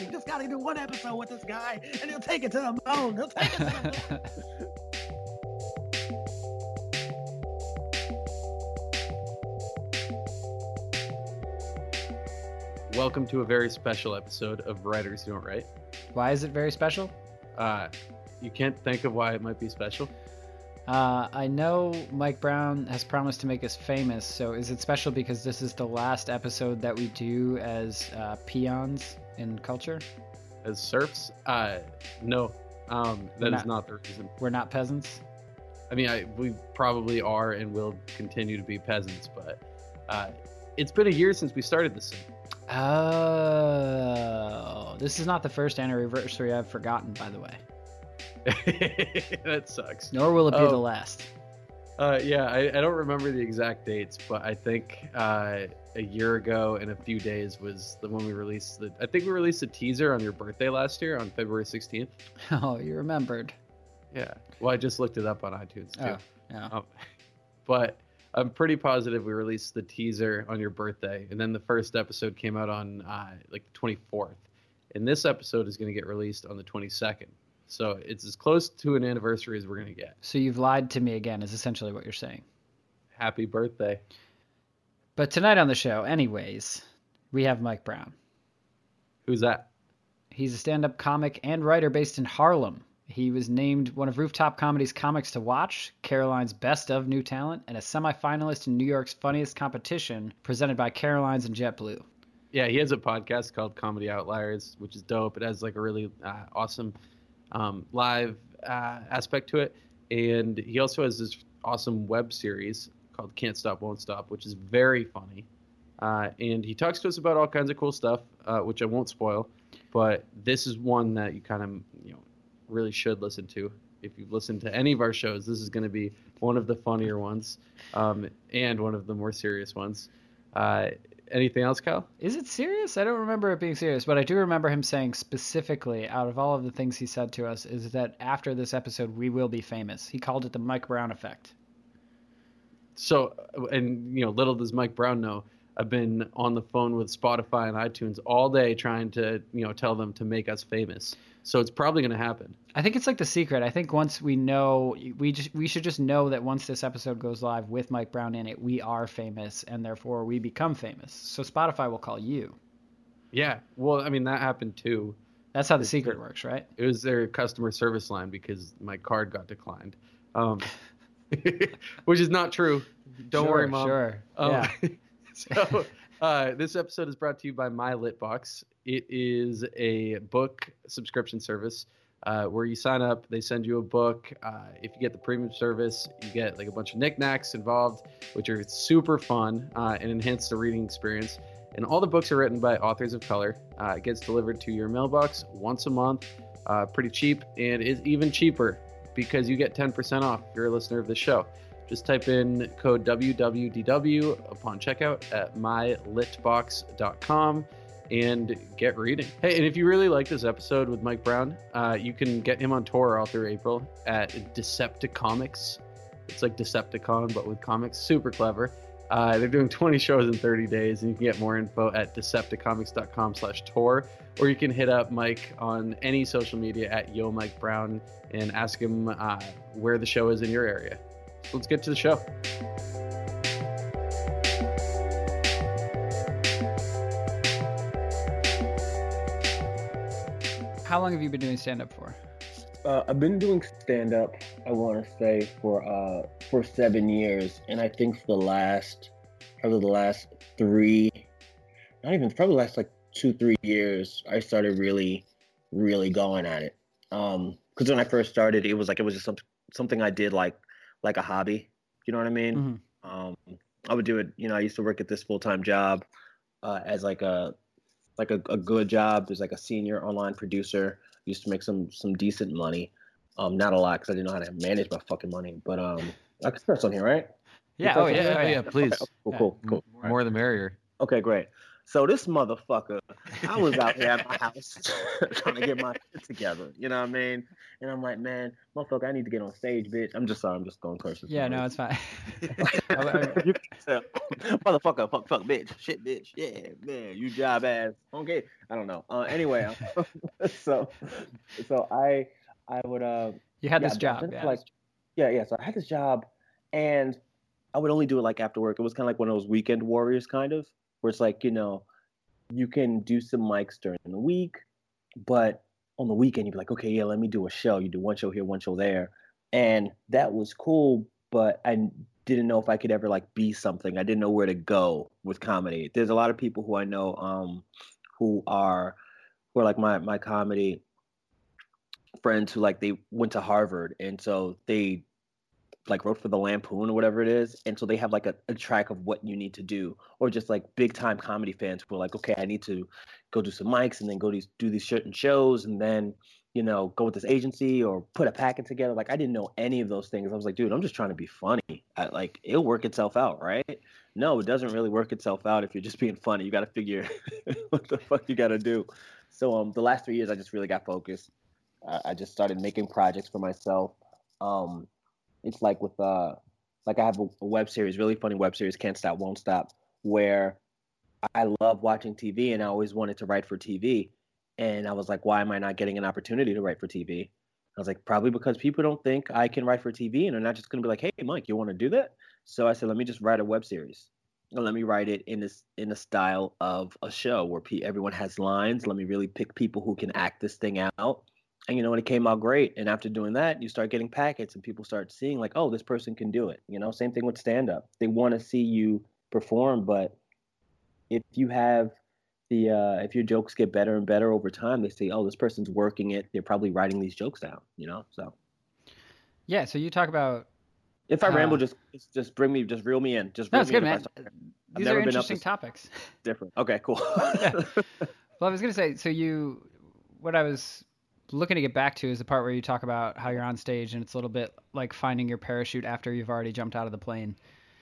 You just gotta do one episode with this guy, and he'll take it to the moon. He'll take it to the moon. Welcome to a very special episode of Writers Who Don't Write. Why is it very special? Uh, you can't think of why it might be special. Uh, I know Mike Brown has promised to make us famous, so is it special because this is the last episode that we do as uh, peons in culture? As serfs, uh, no, um, that is Not- not the reason. We're not peasants. I mean, I, we probably are and will continue to be peasants, but uh, it's been a year since we started this thing. Oh, this is not the first anniversary I've forgotten, by the way. that sucks. Nor will it be Oh. the last. Uh, yeah, I, I don't remember the exact dates, but I think uh, a year ago and a few days was the when we released the. I think we released a teaser on your birthday last year on February 16th. Oh, you remembered. Yeah. Well, I just looked it up on iTunes too. Oh, yeah. Um, but I'm pretty positive we released the teaser on your birthday, and then the first episode came out on uh, like the 24th, and this episode is going to get released on the 22nd. So it's as close to an anniversary as we're going to get. So you've lied to me again, is essentially what you're saying. Happy birthday! But tonight on the show, anyways, we have Mike Brown. Who's that? He's a stand up comic and writer based in Harlem. He was named one of Rooftop Comedy's comics to watch, Caroline's Best of New Talent, and a semifinalist in New York's Funniest Competition presented by Carolines and JetBlue. Yeah, he has a podcast called Comedy Outliers, which is dope. It has like a really uh, awesome um, live uh, aspect to it, and he also has this awesome web series called Can't Stop Won't Stop, which is very funny. Uh, and he talks to us about all kinds of cool stuff, uh, which I won't spoil. But this is one that you kind of you know really should listen to. If you've listened to any of our shows, this is going to be one of the funnier ones, um, and one of the more serious ones. Uh, anything else, Kyle? Is it serious? I don't remember it being serious, but I do remember him saying specifically, out of all of the things he said to us, is that after this episode, we will be famous. He called it the Mike Brown effect. So, and you know, little does Mike Brown know, I've been on the phone with Spotify and iTunes all day trying to, you know, tell them to make us famous. So it's probably going to happen. I think it's like the secret. I think once we know, we just we should just know that once this episode goes live with Mike Brown in it, we are famous, and therefore we become famous. So Spotify will call you. Yeah. Well, I mean, that happened too. That's how the secret works, right? It was their customer service line because my card got declined, um, which is not true. Don't Sure, worry, mom. Sure. Um, yeah. so uh, this episode is brought to you by My Lit Box. It is a book subscription service uh, where you sign up, they send you a book. Uh, if you get the premium service, you get like a bunch of knickknacks involved, which are super fun uh, and enhance the reading experience. And all the books are written by authors of color. Uh, it gets delivered to your mailbox once a month, uh, pretty cheap, and is even cheaper because you get 10% off if you're a listener of this show. Just type in code WWDW upon checkout at mylitbox.com and get reading. Hey, and if you really like this episode with Mike Brown, uh, you can get him on tour all through April at Decepticomics. It's like Decepticon, but with comics. Super clever. Uh, they're doing 20 shows in 30 days, and you can get more info at decepticomics.com slash tour, or you can hit up Mike on any social media at Yo Mike Brown and ask him uh, where the show is in your area. So let's get to the show. How long have you been doing stand up for? Uh, I've been doing stand up. I want to say for uh for seven years, and I think for the last probably the last three, not even probably the last like two three years, I started really really going at it. Um, because when I first started, it was like it was just something something I did like like a hobby. You know what I mean? Mhm. Um, I would do it. You know, I used to work at this full time job uh, as like a like a, a good job as like a senior online producer. Used to make some some decent money. Um, not a lot because I didn't know how to manage my fucking money. But um, I can curse on here, right? Yeah. Oh yeah. yeah, oh, yeah, please. Okay, cool, cool, cool. More the merrier. Okay, great. So this motherfucker, I was out here at my house trying to get my shit together. You know what I mean? And I'm like, man, motherfucker, I need to get on stage, bitch. I'm just sorry, I'm just going curses. Yeah, no, it's fine. you can. Motherfucker, fuck, fuck, bitch, shit, bitch, yeah, man, you job ass. Okay, I don't know. Uh, anyway, so, so I, I would, uh, you had yeah, this job, yeah. yeah. like, yeah, yeah. So I had this job, and I would only do it like after work. It was kind of like one of those weekend warriors, kind of, where it's like, you know, you can do some mics during the week, but on the weekend you'd be like, okay, yeah, let me do a show. You do one show here, one show there, and that was cool. But I didn't know if I could ever like be something. I didn't know where to go with comedy. There's a lot of people who I know um, who are who are like my my comedy friends who like they went to Harvard and so they like wrote for the Lampoon or whatever it is, and so they have like a, a, track of what you need to do, or just like big time comedy fans who are like, okay, I need to go do some mics and then go these do these certain shows and then you know go with this agency or put a packet together. Like I didn't know any of those things. I was like, dude, I'm just trying to be funny. I, like it'll work itself out, right? No, it doesn't really work itself out if you're just being funny. You got to figure what the fuck you got to do. So um, the last three years, I just really got focused. I, I just started making projects for myself. Um, it's like with uh like I have a, web series, really funny web series, Can't Stop, Won't Stop, where I love watching TV and I always wanted to write for TV. And I was like, why am I not getting an opportunity to write for TV? I was like, probably because people don't think I can write for TV and they're not just gonna be like, hey Mike, you wanna do that? So I said, let me just write a web series. And let me write it in this in the style of a show where everyone has lines. Let me really pick people who can act this thing out and you know and it came out great and after doing that you start getting packets and people start seeing like oh this person can do it you know same thing with stand up they want to see you perform but if you have the uh, if your jokes get better and better over time they say oh this person's working it. They're probably writing these jokes down you know so. Yeah so you talk about if i uh, ramble just just bring me just reel me in. Just no, it's good man. these are interesting topics. different. Okay cool. Yeah. well i was gonna say so you what i was looking to get back to is the part where you talk about how you're on stage and it's a little bit like finding your parachute after you've already jumped out of the plane.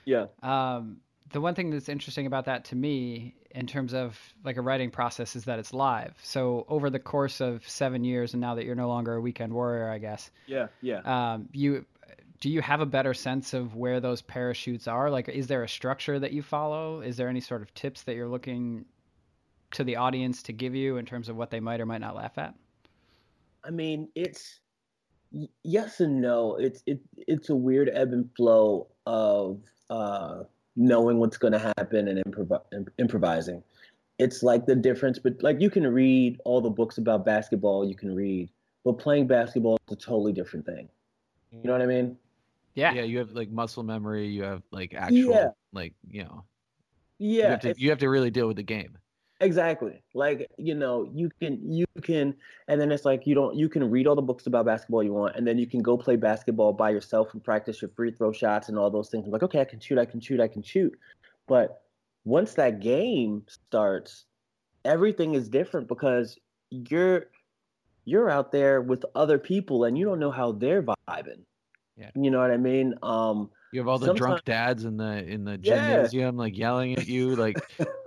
Yeah. Um, the one thing that's interesting about that to me in terms of like a writing process is that it's live. So over the course of seven years and now that you're no longer a weekend warrior, I guess. Yeah. Yeah. Um, you do you have a better sense of where those parachutes are? Like, is there a structure that you follow? Is there any sort of tips that you're looking to the audience to give you in terms of what they might or might not laugh at? I mean, it's yes and no. It's it it's a weird ebb and flow of uh, knowing what's going to happen and improv- improvising. It's like the difference, but like you can read all the books about basketball you can read, but playing basketball is a totally different thing. You know what I mean? Yeah. Yeah. You have like muscle memory. You have like actual yeah. like you know. Yeah. You have, to, you have to really deal with the game. Exactly. Like, you know, you can you can and then it's like you don't you can read all the books about basketball you want and then you can go play basketball by yourself and practice your free throw shots and all those things. I'm like, okay, I can shoot, I can shoot, I can shoot. But once that game starts, everything is different because you're you're out there with other people and you don't know how they're vibing. Yeah. You know what I mean? Um you have all the drunk dads in the in the gymnasium yeah. like yelling at you, like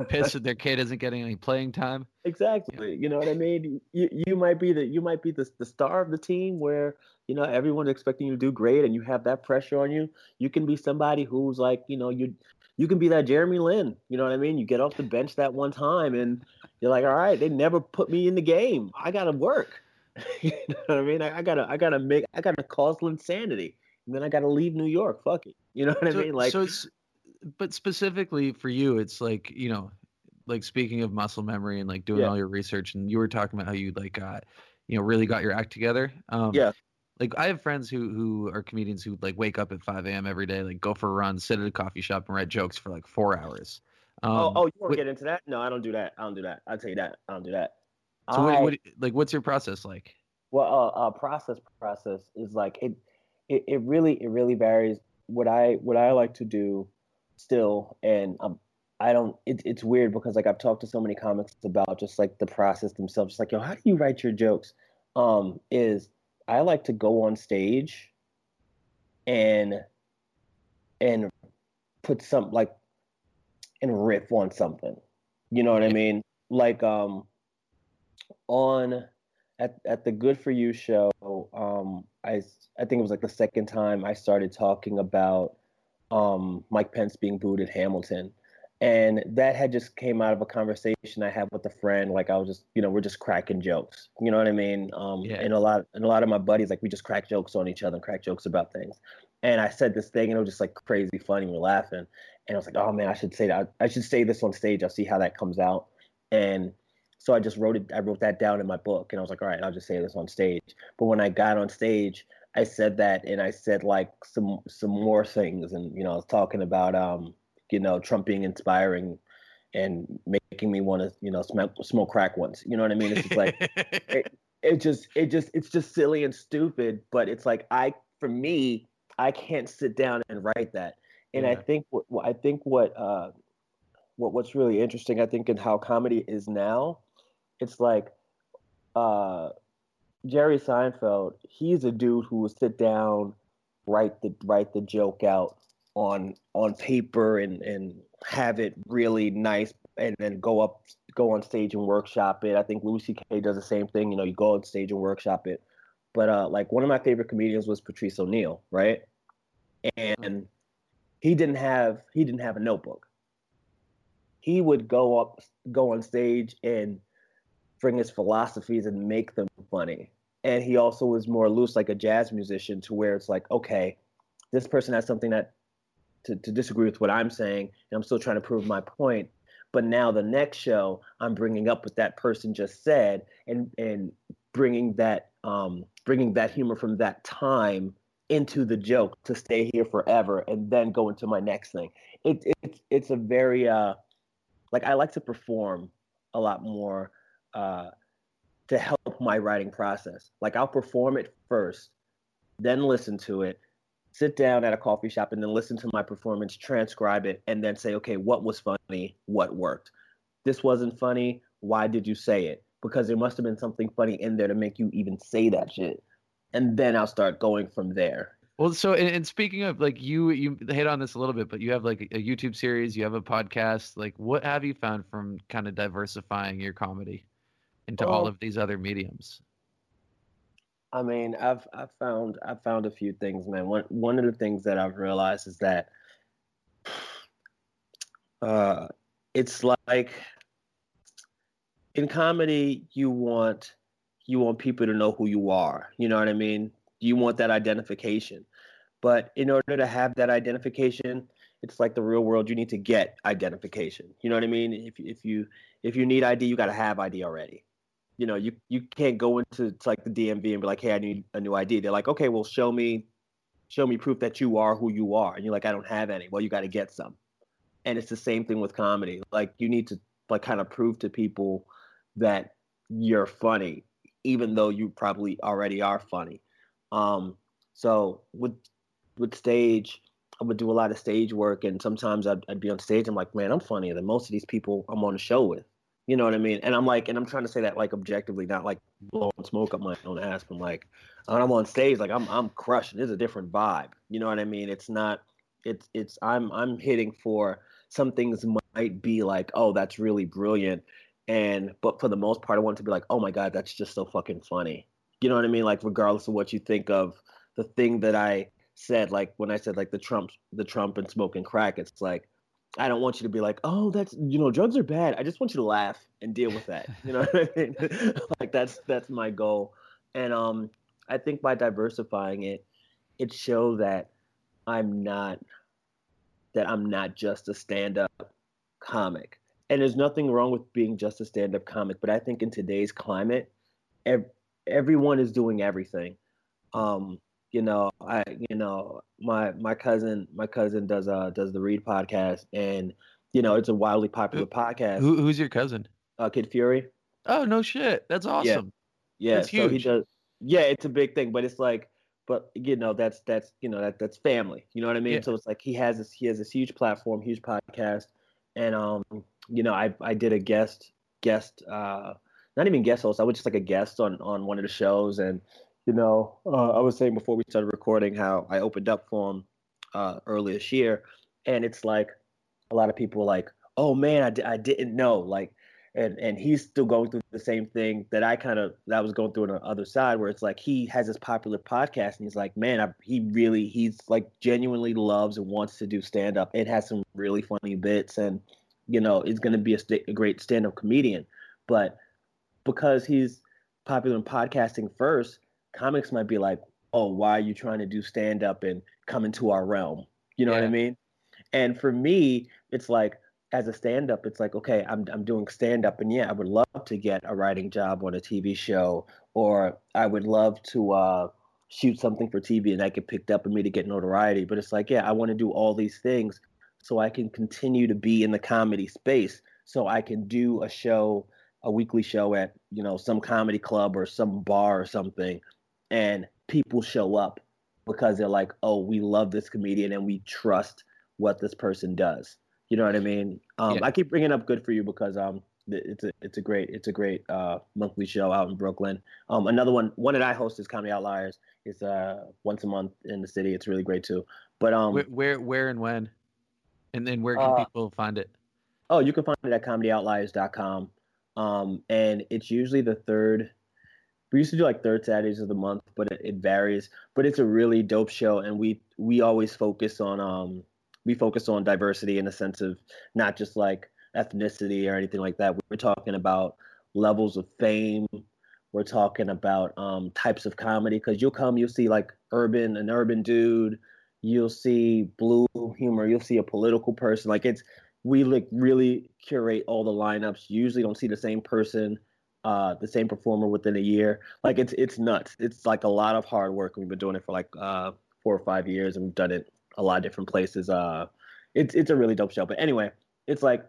pissed that their kid isn't getting any playing time. Exactly. Yeah. You know what I mean? You you might be the you might be the the star of the team where you know everyone's expecting you to do great and you have that pressure on you. You can be somebody who's like you know you you can be that Jeremy Lin. You know what I mean? You get off the bench that one time and you're like, all right, they never put me in the game. I gotta work. you know what I mean? I, I gotta I gotta make I gotta cause insanity then I got to leave New York. Fuck it. You know what so, I mean? Like, so it's, but specifically for you, it's like, you know, like speaking of muscle memory and like doing yeah. all your research, and you were talking about how you like got, you know, really got your act together. Um, yeah. Like I have friends who who are comedians who like wake up at 5 a.m. every day, like go for a run, sit at a coffee shop, and write jokes for like four hours. Oh, um, oh, oh, you want to get into that? No, I don't do that. I don't do that. I'll tell you that. I don't do that. So I, what, what, like, what's your process like? Well, uh, uh, process process is like it it, it really it really varies. What I what I like to do still, and um, I don't. It, it's weird because like I've talked to so many comics about just like the process themselves. Just like yo, how do you write your jokes? Um, is I like to go on stage and and put some like and riff on something You know what I mean? Like um on at at the Good for You show, um I I think it was like the second time I started talking about um Mike Pence being booed at Hamilton. And that had just came out of a conversation I had with a friend. Like I was just, you know, we're just cracking jokes. You know what I mean? Um, Yeah. and a lot, and a lot of my buddies, like we just crack jokes on each other and crack jokes about things. And I said this thing, and it was just like crazy funny. We're laughing, and I was like, "Oh man, I should say that. I should say this on stage. I'll see how that comes out." And so I just wrote it. I wrote that down in my book, and I was like, "All right, I'll just say this on stage." But when I got on stage, I said that, and I said like some some more things, and you know, I was talking about um, you know, Trump being inspiring and making me want to, you know, smoke smoke crack once. You know what I mean? It's just like it just it just it's just silly and stupid but it's like i for me i can't sit down and write that and i think what- i think what uh what what's really interesting i think in how comedy is now it's like uh jerry seinfeld he's a dude who will sit down write the write the joke out on on paper and and have it really nice and then go up go on stage and workshop it. I think Louis C.K. does the same thing. You know, you go on stage and workshop it. But uh, like one of my favorite comedians was Patrice O'Neal, right? And he didn't have he didn't have a notebook. He would go up, go on stage and bring his philosophies and make them funny. And he also was more loose, like a jazz musician, to where it's like, okay, this person has something that to, to disagree with what I'm saying, and I'm still trying to prove my point. But now the next show, I'm bringing up what that person just said, and and bringing that um, bringing that humor from that time into the joke to stay here forever, and then go into my next thing. It, it's it's a very uh, like I like to perform a lot more uh, to help my writing process. Like I'll perform it first, then listen to it, sit down at a coffee shop and then listen to my performance, transcribe it, and then say, okay, what was funny? What worked? This wasn't funny. Why did you say it? Because there must have been something funny in there to make you even say that shit. And then I'll start going from there. Well, so and, and speaking of like you, you hit on this a little bit, but you have like a YouTube series, you have a podcast. Like, what have you found from kind of diversifying your comedy into all of these other mediums? I mean, I've I've found I've found a few things, man. One one of the things that I've realized is that uh it's like in comedy you want you want people to know who you are. You know what I mean? You want that identification. But in order to have that identification, it's like the real world, you need to get identification. You know what I mean? If if you if you need ID, you got to have ID already you know, you you can't go into like the DMV and be like, "Hey, I need a new ID." They're like, "Okay, well, show me, show me proof that you are who you are." And you're like, "I don't have any." Well, you got to get some. And it's the same thing with comedy. Like, you need to like kind of prove to people that you're funny, even though you probably already are funny. Um, so with with stage, I would do a lot of stage work, and sometimes I'd, I'd be on stage. I'm like, man, I'm funnier than most of these people I'm on the show with. You know what I mean? And I'm like, and I'm trying to say that like objectively, not like blowing smoke up my own ass. But I'm like, when I'm on stage, like I'm I'm crushing. It's a different vibe. You know what I mean? It's not. It's it's I'm I'm hitting for some things might be like, oh, that's really brilliant, and but for the most part, I want to be like, oh my god, that's just so fucking funny. You know what I mean? Like regardless of what you think of the thing that I said, like when I said like the Trump the Trump and smoking crack, it's like I don't want you to be like, oh, that's you know, drugs are bad. I just want you to laugh and deal with that. You know what I mean? like that's that's my goal. And um I think by diversifying it, it shows that I'm not that I'm not just a stand-up comic. And there's nothing wrong with being just a stand-up comic, but I think in today's climate, ev- everyone is doing everything. Um, you know, I you know, my my cousin my cousin does uh does the Read podcast and you know, it's a wildly popular podcast. Who, who's your cousin? Uh, Kid Fury. Oh no shit, that's awesome. Yeah, That's so he does. Yeah, it's a big thing, but it's like, but you know, that's that's you know that that's family. You know what I mean? Yeah. So it's like he has this he has this huge platform, huge podcast, and um, you know, I I did a guest guest uh not even guest host, I was just like a guest on on one of the shows, and you know, uh, I was saying before we started recording how I opened up for him uh earlier this year, and it's like a lot of people were like, oh man, I, didn't know. Like, and and he's still going through the same thing that I kind of that was going through on the other side, where it's like he has this popular podcast, and he's like, man, I, he really he's like genuinely loves and wants to do stand up. It has some really funny bits, and you know, is going to be a, st- a great stand up comedian, but because he's popular in podcasting first, comics might be like, oh, why are you trying to do stand up and come into our realm? You know what I mean? And for me, it's like as a stand up, it's like, okay, I'm I'm doing stand up and yeah, I would love to get a writing job on a TV show or I would love to uh shoot something for TV and I get picked up and me to get notoriety. But it's like, yeah, I want to do all these things so I can continue to be in the comedy space. So I can do a show, a weekly show at, you know, some comedy club or some bar or something, and people show up because they're like, oh, we love this comedian and we trust what this person does. You know what I mean? Um, Yeah. I keep bringing up Good for You because um, it's a it's a great it's a great uh, monthly show out in Brooklyn. Um, another one one that I host is Comedy Outliers. It's uh once a month in the city. It's really great too. But um, where, where, where, and when, and then where can Uh, people find it? Oh, you can find it at comedyoutliers.com. Um, and it's usually the third. We used to do like third Saturdays of the month, but it, it varies. But it's a really dope show, and we we always focus on um we focus on diversity in the sense of not just like ethnicity or anything like that. We're talking about levels of fame. We're talking about um, types of comedy because you'll come, you'll see like urban, an urban dude. You'll see blue humor. You'll see a political person. Like it's we like really curate all the lineups. You usually don't see the same person, uh, the same performer within a year. Like it's it's nuts. It's like a lot of hard work. We've been doing it for like uh, four or five years, and we've done it a lot of different places. Uh, it's it's a really dope show. But anyway, it's like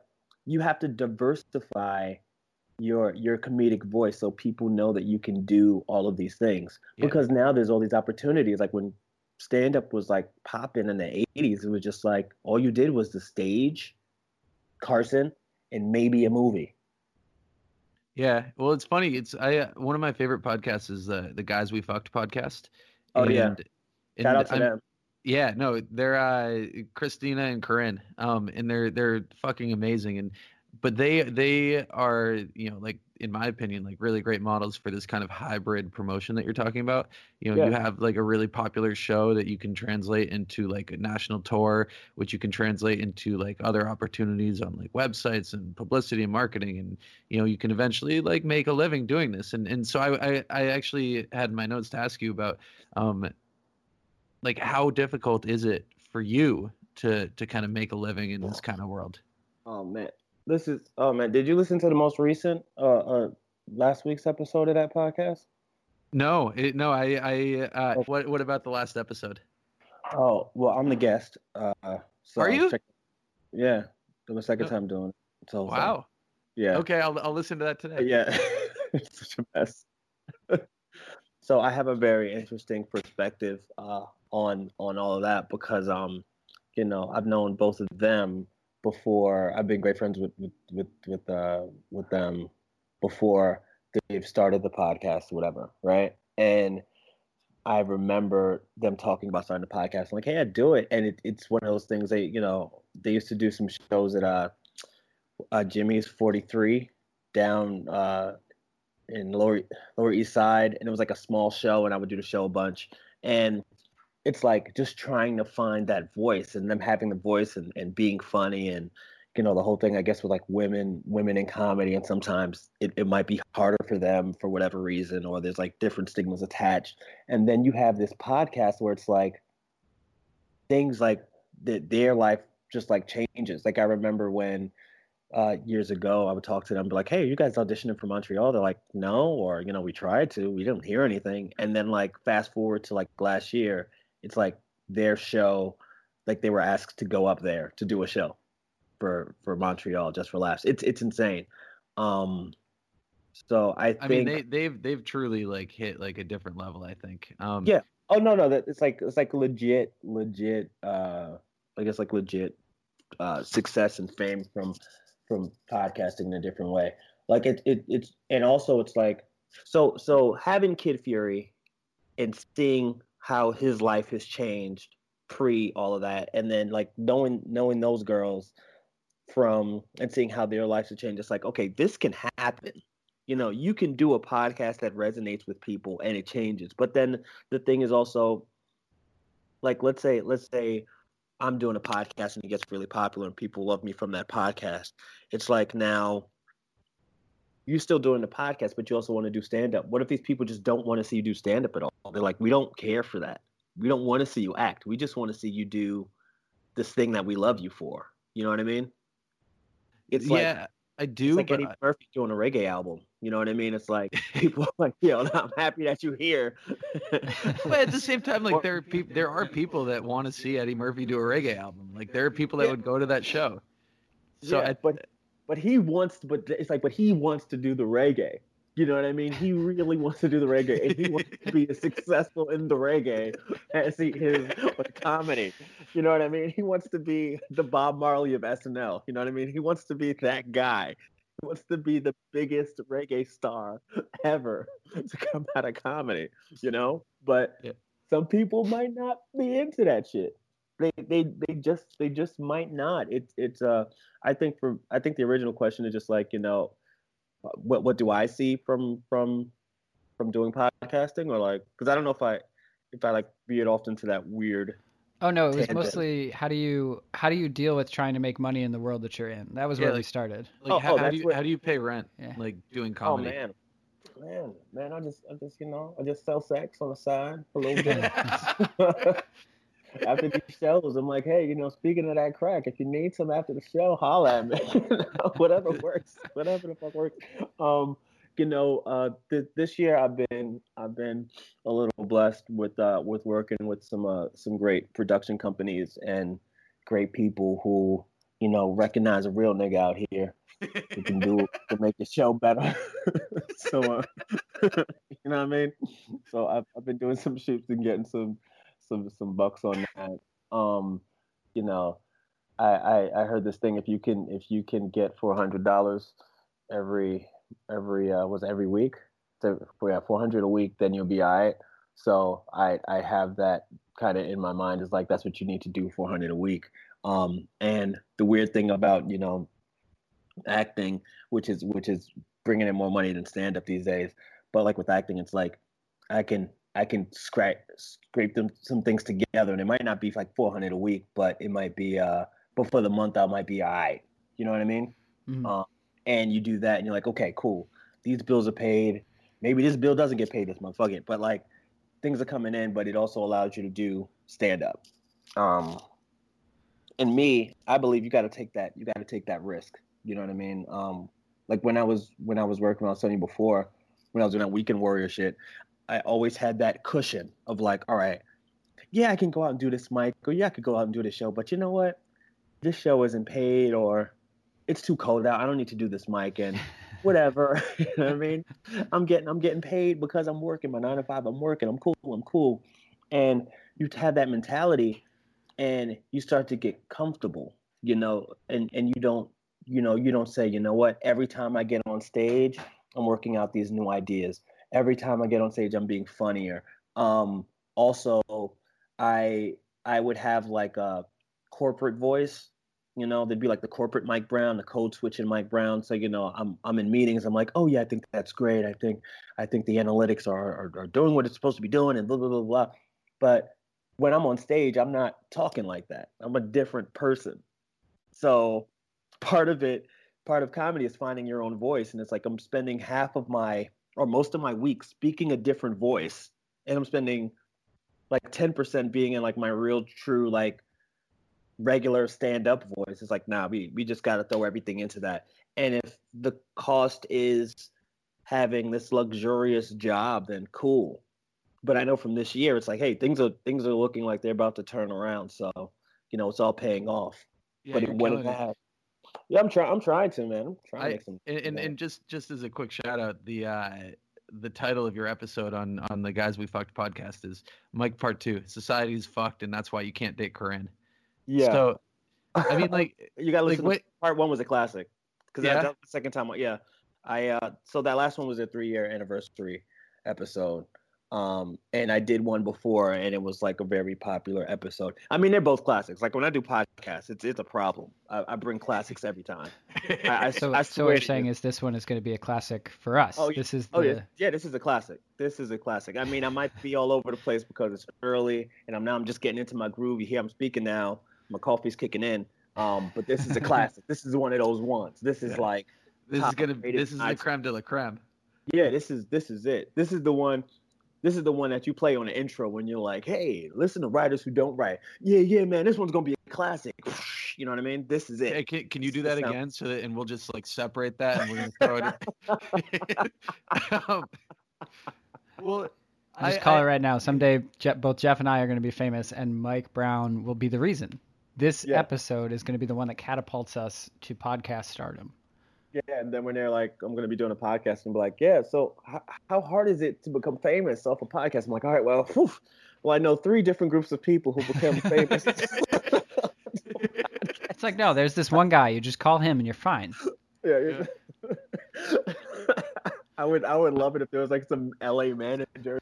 you have to diversify your your comedic voice so people know that you can do all of these things Yeah. because now there's all these opportunities like when stand up was like popping in the 80s it was just like all you did was the stage carson and maybe a movie Yeah, well, it's funny. It's I uh, one of my favorite podcasts is the the guys we fucked podcast. Oh, yeah. And- shout and out to I'm- them Yeah, no, they're uh, Krystyna and Corinne, um, and they're they're fucking amazing, and but they they are you know like in my opinion like really great models for this kind of hybrid promotion that you're talking about. You know, you have like a really popular show that you can translate into like a national tour, which you can translate into like other opportunities on like websites and publicity and marketing, and you know you can eventually like make a living doing this. And and so I I, I actually had my notes to ask you about um like how difficult is it for you to to kind of make a living in this kind of world oh man this is oh man did you listen to the most recent uh, uh last week's episode of that podcast no it, no i i uh Oh. what what about the last episode oh well i'm the guest uh so Are you? check- yeah it's my second Oh. time doing it so so, wow yeah okay i'll, I'll listen to that today Yeah, it's such a mess. so I have a very interesting perspective uh, on on all of that because um, you know, I've known both of them before. I've been great friends with with with with, uh, with them before they've started the podcast or whatever, right? And I remember them talking about starting the podcast. I'm like, hey, I do it, and it, it's one of those things. They, you know, they used to do some shows at uh, uh Jimmy's 43 down uh in lower lower east side and it was like a small show and i would do the show a bunch and it's like just trying to find that voice and them having the voice and, and being funny and you know the whole thing i guess with like women women in comedy and sometimes it, it might be harder for them for whatever reason or there's like different stigmas attached and then you have this podcast where it's like things like that their life just like changes like i remember when uh, years ago, I would talk to them, be like, "Hey, you guys auditioning for Montreal?" They're like, "No," or you know, "We tried to, we didn't hear anything." And then like fast forward to like last year, it's like their show, like they were asked to go up there to do a show for for Montreal just for laughs. It's it's insane. Um, so I think. i mean they they've they've truly like hit like a different level i think um Yeah. Oh no, no, that it's like it's like legit, legit. Uh, I guess like legit uh, success and fame from from podcasting in a different way. Like it, it, it's and also it's like so so having Kid Fury and seeing how his life has changed pre all of that, and then like knowing knowing those girls from and seeing how their lives have changed. It's like, okay, this can happen. You know, you can do a podcast that resonates with people and it changes. But then the thing is also like let's say let's say I'm doing a podcast and it gets really popular and people love me from that podcast. It's like now you're still doing the podcast, but you also want to do stand up. What if these people just don't want to see you do stand up at all? They're like, we don't care for that. We don't want to see you act. We just want to see you do this thing that we love you for. You know what I mean? It's yeah, like I do. like Eddie I- Murphy doing a reggae album. You know what I mean? It's like people are like, yo, I'm happy that you're here. but at the same time, like there are people, there are people that want to see Eddie Murphy do a reggae album. Like there are people that Yeah. would go to that show. So yeah, I, but but he wants to, but it's like but he wants to do the reggae. You know what I mean? He really wants to do the reggae, and he wants to be as successful in the reggae as he is with comedy. You know what I mean? He wants to be the Bob Marley of SNL. You know what I mean? He wants to be that guy. He wants to be the biggest reggae star ever to come out of comedy. You know, but Yeah. some people might not be into that shit. They they they just they just might not. It's it's uh I think for I think the original question is just like you know, what what do I see from from from doing podcasting or like because I don't know if I if I like veered off into that weird. Oh no, it was Tangent. mostly how do you how do you deal with trying to make money in the world that you're in? That was Yeah, where we started. like Oh, how, oh, how do you what- how do you pay rent? Yeah. Like doing comedy. Oh comedy. man, man, man! I just I just you know I just sell sex on the side a little bit. after these shows, I'm like, hey, you know, speaking of that crack, if you need some after the show, holla at me. whatever works, whatever the fuck works. Um, you know, uh, th- this year I've been I've been a little blessed with uh with working with some uh some great production companies and great people who you know recognize a real nigga out here who can do to make the show better. so uh, you know what I mean? So I've I've been doing some shoots and getting some some some bucks on that. Um, you know, I, I I heard this thing if you can if you can get four hundred dollars every every uh was every week so yeah four hundred a week then you'll be all right. So I I have that kind of in my mind is like that's what you need to do 400 a week. Um, and the weird thing about you know acting, which is which is bringing in more money than stand up these days, but like with acting, it's like I can I can scrape scrape them some things together, and it might not be like 400 a week, but it might be uh, but for the month I might be all right. You know what I mean? Mhm. Um, and you do that, and you're like, okay, cool. These bills are paid. Maybe this bill doesn't get paid this month. Fuck it. But like, things are coming in, but it also allows you to do stand up. Um, and me, I believe you got to take that. You got to take that risk. You know what I mean? Um, like when I was when I was working, telling you before, when I was doing that weekend warrior shit, I always had that cushion of like, all right, yeah, I can go out and do this mic, or yeah, I could go out and do this show, but you know what? This show isn't paid, or it's too cold out. I don't need to do this mic, and whatever. you know what I mean? I'm getting I'm getting paid because I'm working my nine to five. I'm working. I'm cool. I'm cool. And you have that mentality, and you start to get comfortable, you know, and and you don't you know you don't say you know what every time I get on stage I'm working out these new ideas. Every time I get on stage I'm being funnier. Um, also, I I would have like a corporate voice you know, there'd be like the corporate Mike Brown, the code switching Mike Brown. So you know, I'm I'm in meetings. I'm like, oh yeah, I think that's great. I think I think the analytics are are, are doing what it's supposed to be doing, and blah blah blah blah. But when I'm on stage, I'm not talking like that. I'm a different person. So part of it, part of comedy is finding your own voice, and it's like I'm spending half of my or most of my week speaking a different voice, and I'm spending like 10% being in like my real true like regular stand up voice. It's like, nah, we, we just got to throw everything into that. And if the cost is having this luxurious job, then cool. But I know from this year, it's like, hey, things are things are looking like they're about to turn around. So, you know, it's all paying off. Yeah, but it wouldn't have. Yeah, I'm trying. I'm trying to, man. I'm trying I- to make some. And, and, and just just as a quick shout out, the uh, the title of your episode on on the guys we fucked podcast is Mike Part Two. Society's fucked, and that's why you can't date Corinne. yeah. So I mean, like, you gotta like listen. what? to, part one was a classic because Yeah? that, that was the second time. Yeah, I uh, so that last one was a three year anniversary episode. Um, and I did one before, and it was like a very popular episode. I mean, they're both classics. Like when I do podcasts, it's it's a problem. I, I bring classics every time. I, I, So, I so what you're saying you. is this one is going to be a classic for us. Oh, yeah. This is the, Oh yeah, yeah. This is a classic. This is a classic. I mean, I might be all over the place because it's early, and I'm now I'm just getting into my groove. You hear I'm speaking now. My coffee's kicking in. Um, but this is a classic. this is one of those ones. This is Yeah. like, This is gonna. rated This is the creme de la creme. yeah, this is this is it. This is the one. This is the one that you play on the intro when you're like, "Hey, listen to writers who don't write." Yeah, yeah, man, this one's gonna be a classic. You know what I mean? This is it. Hey, can, can you do This that is how- again so that and we'll just like separate that and we're gonna throw it. um, well, I just call it right now. Someday, Je- both Jeff and I are going to be famous, and Mike Brown will be the reason. This Yeah. episode is going to be the one that catapults us to podcast stardom. Yeah, and then when they're like, "I'm gonna be doing a podcast," and be like, "Yeah, so how, how hard is it to become famous off a podcast?" I'm like, "All right, well, whew, well, I know three different groups of people who became famous." It's like, no, there's this one guy. You just call him and you're fine. yeah, yeah. I would I would love it if there was like some LA manager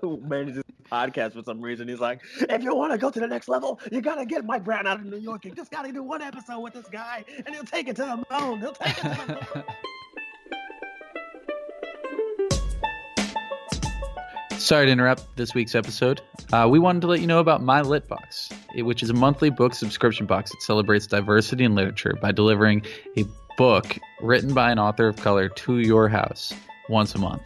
who manages podcast for some reason. He's like, If you want to go to the next level, you gotta get Mike Brown out of New York. You just gotta do one episode with this guy, and he'll take it to the moon. He'll take it to the moon. Sorry to interrupt this week's episode. Uh, we wanted to let you know about My Lit Box, which is a monthly book subscription box that celebrates diversity in literature by delivering a book written by an author of color to your house once a month.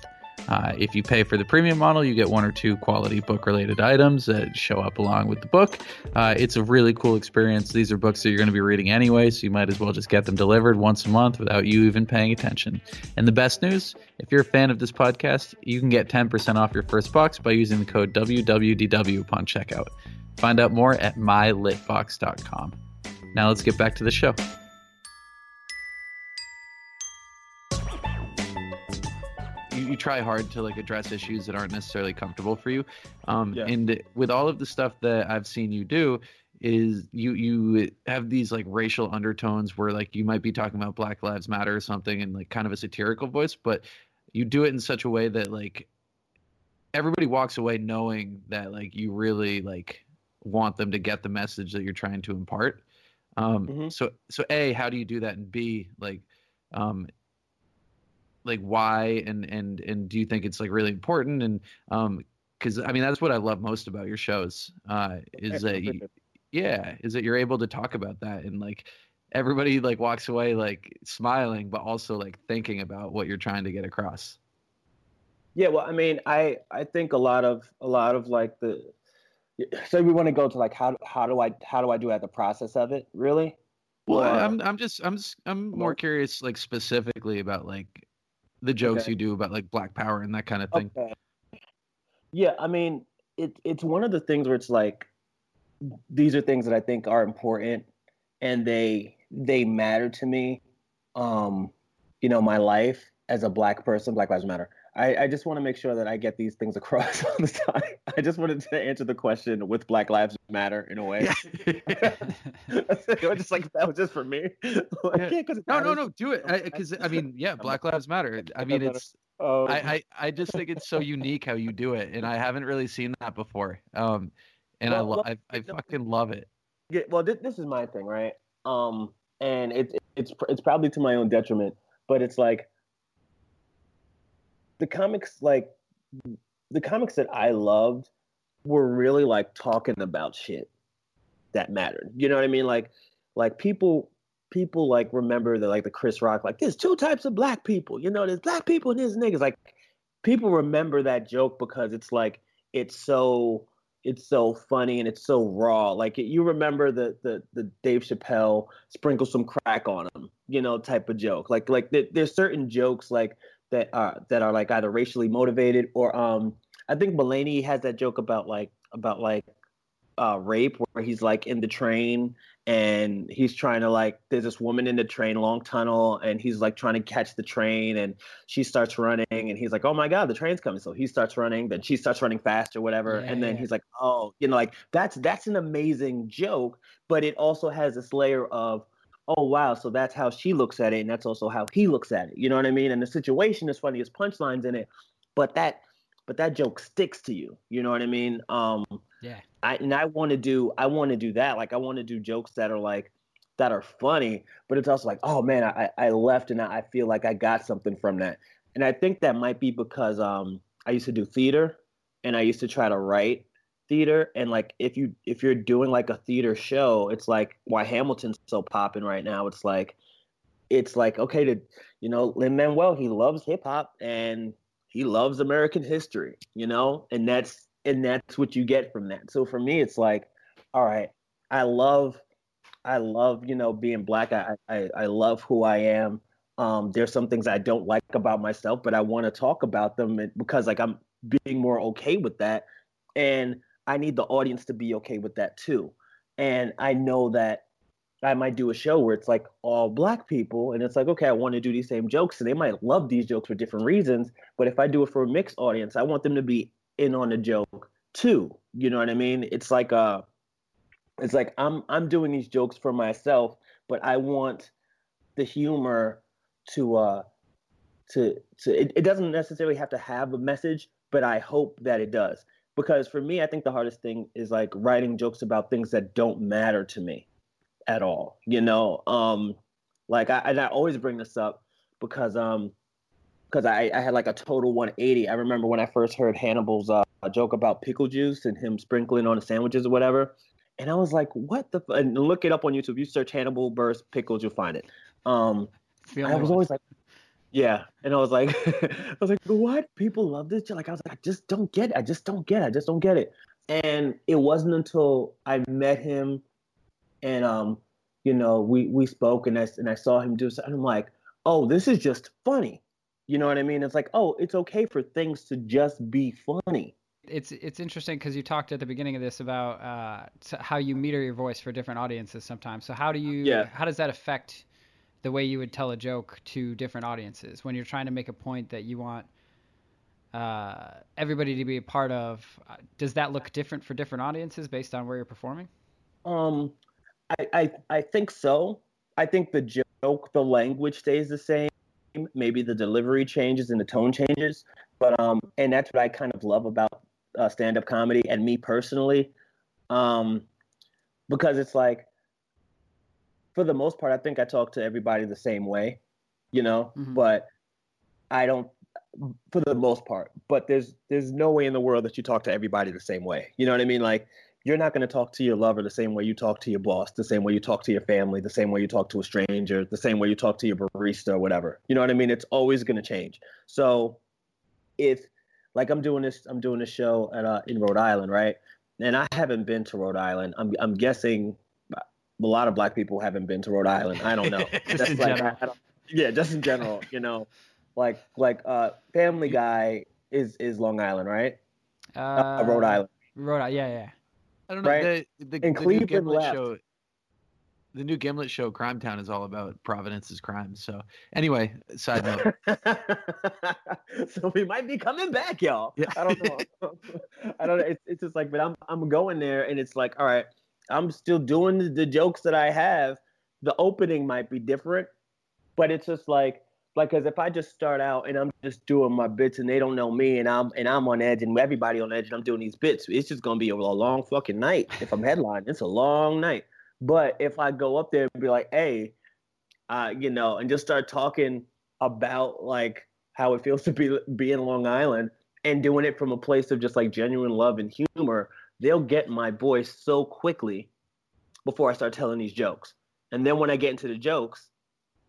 Uh, if you pay for the premium model, you get one or two quality book related items that show up along with the book. Uh, it's a really cool experience. These are books that you're going to be reading anyway, so you might as well just get them delivered once a month without you even paying attention. And the best news if you're a fan of this podcast, you can get 10% off your first box by using the code WWDW upon checkout. Find out more at mylitbox.com. Now let's get back to the show. You, you try hard to like address issues that aren't necessarily comfortable for you. Um, Yeah. And with all of the stuff that I've seen you do, is you you have these like racial undertones where like you might be talking about Black Lives Matter or something in like kind of a satirical voice, but you do it in such a way that like everybody walks away knowing that like you really like want them to get the message that you're trying to impart. Um, Mhm. So so a how do you do that, and b like um, like why and and and do you think it's like really important? And um because I mean that's what I love most about your shows uh is that you, yeah is that you're able to talk about that and like everybody like walks away like smiling but also like thinking about what you're trying to get across. Yeah, well, I mean, I I think a lot of a lot of like the so we want to go to like how how do I how do I do at the process of it really? well i'm i'm just i'm i'm more curious like specifically about like the jokes Okay. you do about like black power and that kind of thing Okay. Yeah, I mean, it it's one of the things where it's like these are things that I think are important and they they matter to me. Um, you know, my life as a black person, Black Lives Matter. I, I just want to make sure that I get these things across all the time. I just wanted to answer the question with Black Lives Matter in a way. it was just like that was just for me. like, Yeah. yeah, no no no do it because I, mean yeah black lives matter i mean it's Oh, I, I I just think it's so unique how you do it, and I haven't really seen that before. Um, and I lo- I, I fucking love it. Yeah, well, this, this is my thing, right? Um, and it's it's it's probably to my own detriment, but it's like the comics, like the comics that I loved, were really like talking about shit that mattered. You know what I mean? Like, like people people like remember the like the Chris Rock, like there's two types of black people. You know, there's black people and there's niggas. Like, people remember that joke because it's like it's so it's so funny and it's so raw. Like you remember the the the Dave Chappelle sprinkle some crack on him, you know, type of joke. Like like there, there's certain jokes like that are that are like either racially motivated or um I think Mulaney has that joke about like about like uh rape where he's like in the train and he's trying to like there's this woman in the train long tunnel and he's like trying to catch the train and she starts running and he's like oh my god the train's coming so he starts running then she starts running fast or whatever Yeah, and then yeah. he's like oh you know like that's that's an amazing joke but it also has this layer of oh wow so that's how she looks at it and that's also how he looks at it you know what i mean and the situation is funny as punchlines in it but that but that joke sticks to you. You know what I mean? Um, Yeah. I and I want to do I want to do that. Like I want to do jokes that are like that are funny, but it's also like, oh man, I I left and I feel like I got something from that. And I think that might be because um I used to do theater and I used to try to write theater and like if you if you're doing like a theater show, it's like why Hamilton's so popping right now. It's like it's like okay to you know Lin Manuel he loves hip hop and he loves American history, you know, and that's and that's what you get from that. So for me, it's like, all right, I love, I love you know being black. I I, I love who I am. Um, there's some things I don't like about myself, but I want to talk about them because like I'm being more okay with that, and I need the audience to be okay with that too. And I know that I might do a show where it's like all black people, and it's like, okay, I want to do these same jokes, and they might love these jokes for different reasons. But if I do it for a mixed audience, I want them to be in on the joke too. You know what I mean? It's like uh it's like I'm I'm doing these jokes for myself, but I want the humor to uh to to it, it doesn't necessarily have to have a message, but I hope that it does. Because for me, I think the hardest thing is like writing jokes about things that don't matter to me at all. You know, um, like I and I always bring this up because um because I, I had like a total 180. I remember when I first heard Hannibal's uh, joke about pickle juice and him sprinkling on the sandwiches or whatever, and I was like, what the? F-? And look it up on YouTube. You search Hannibal Buress pickles, you'll find it. Um, I was always like, yeah, and I was like, I was like, what? People love this? Like, I was like, I just don't get it. I just don't get it. I just don't get it. And it wasn't until I met him, and um, you know, we we spoke, and I and I saw him do something. I'm like, oh, this is just funny. You know what I mean? It's like, oh, it's okay for things to just be funny. it's it's interesting because you talked at the beginning of this about uh, how you meter your voice for different audiences sometimes. So how do you Yeah. how does that affect the way you would tell a joke to different audiences when you're trying to make a point that you want uh, everybody to be a part of? Uh, Does that look different for different audiences based on where you're performing? Um, I, I I think so. I think the joke, the language stays the same. Maybe the delivery changes and the tone changes, but um, and that's what I kind of love about uh, stand-up comedy and me personally, um, because it's like, for the most part, I think I talk to everybody the same way, you know. Mhm. But I don't, for the most part. But there's there's no way in the world that you talk to everybody the same way. You know what I mean? Like you're not going to talk to your lover the same way you talk to your boss, the same way you talk to your family, the same way you talk to a stranger, the same way you talk to your barista or whatever. You know what I mean? It's always going to change. So if like I'm doing this, I'm doing this show at uh, in Rhode Island, right? And I haven't been to Rhode Island. I'm I'm guessing a lot of black people haven't been to Rhode Island. I don't know. Just in like, general. I- I don't- yeah, just in general, you know, like like uh, Family Guy is is Long Island, right? Uh, Uh, Rhode Island. Rhode Island. Yeah, yeah. I don't know. Right? The, the, And the new Cleveland Gimlet left. show. The new Gimlet show, Crimetown, is all about Providence's crimes. So, anyway, side note. so we might be coming back, y'all. Yeah. I don't know. I don't know. It's, it's just like, but I'm I'm going there, and it's like, all right, I'm still doing the, jokes that I have. The opening might be different, but it's just like, like, cause if I just start out and I'm just doing my bits and they don't know me and I'm and I'm on edge and everybody on edge and I'm doing these bits, it's just gonna be a, long fucking night. If I'm headlining, it's a long night. But if I go up there and be like, hey, uh, you know, and just start talking about like how it feels to be be in Long Island and doing it from a place of just like genuine love and humor, they'll get my voice so quickly before I start telling these jokes. And then when I get into the jokes,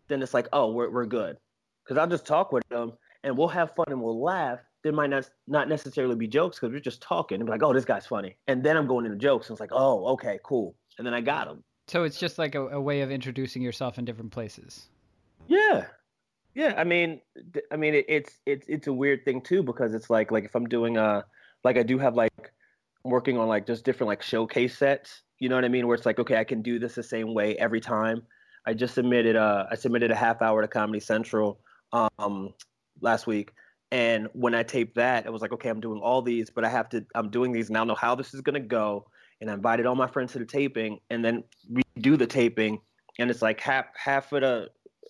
then it's like, oh, we're we're good, because I'll just talk with them and we'll have fun and we'll laugh. There might not not necessarily be jokes because we're just talking and be like, oh, this guy's funny, and then I'm going into jokes and it's like, oh, okay, cool, and then I got them. So it's just like a, a way of introducing yourself in different places. Yeah, yeah. I mean, I mean, it, it's it's it's a weird thing too because it's like like if I'm doing a like I do have like working on like just different like showcase sets. You know what I mean? Where it's like okay, I can do this the same way every time. I just submitted a I submitted a half hour to Comedy Central um last week. And when I taped that, it was like, okay, I'm doing all these, but I have to, I'm doing these and I know how this is gonna go. And I invited all my friends to the taping, and then we do the taping, and it's like half half of the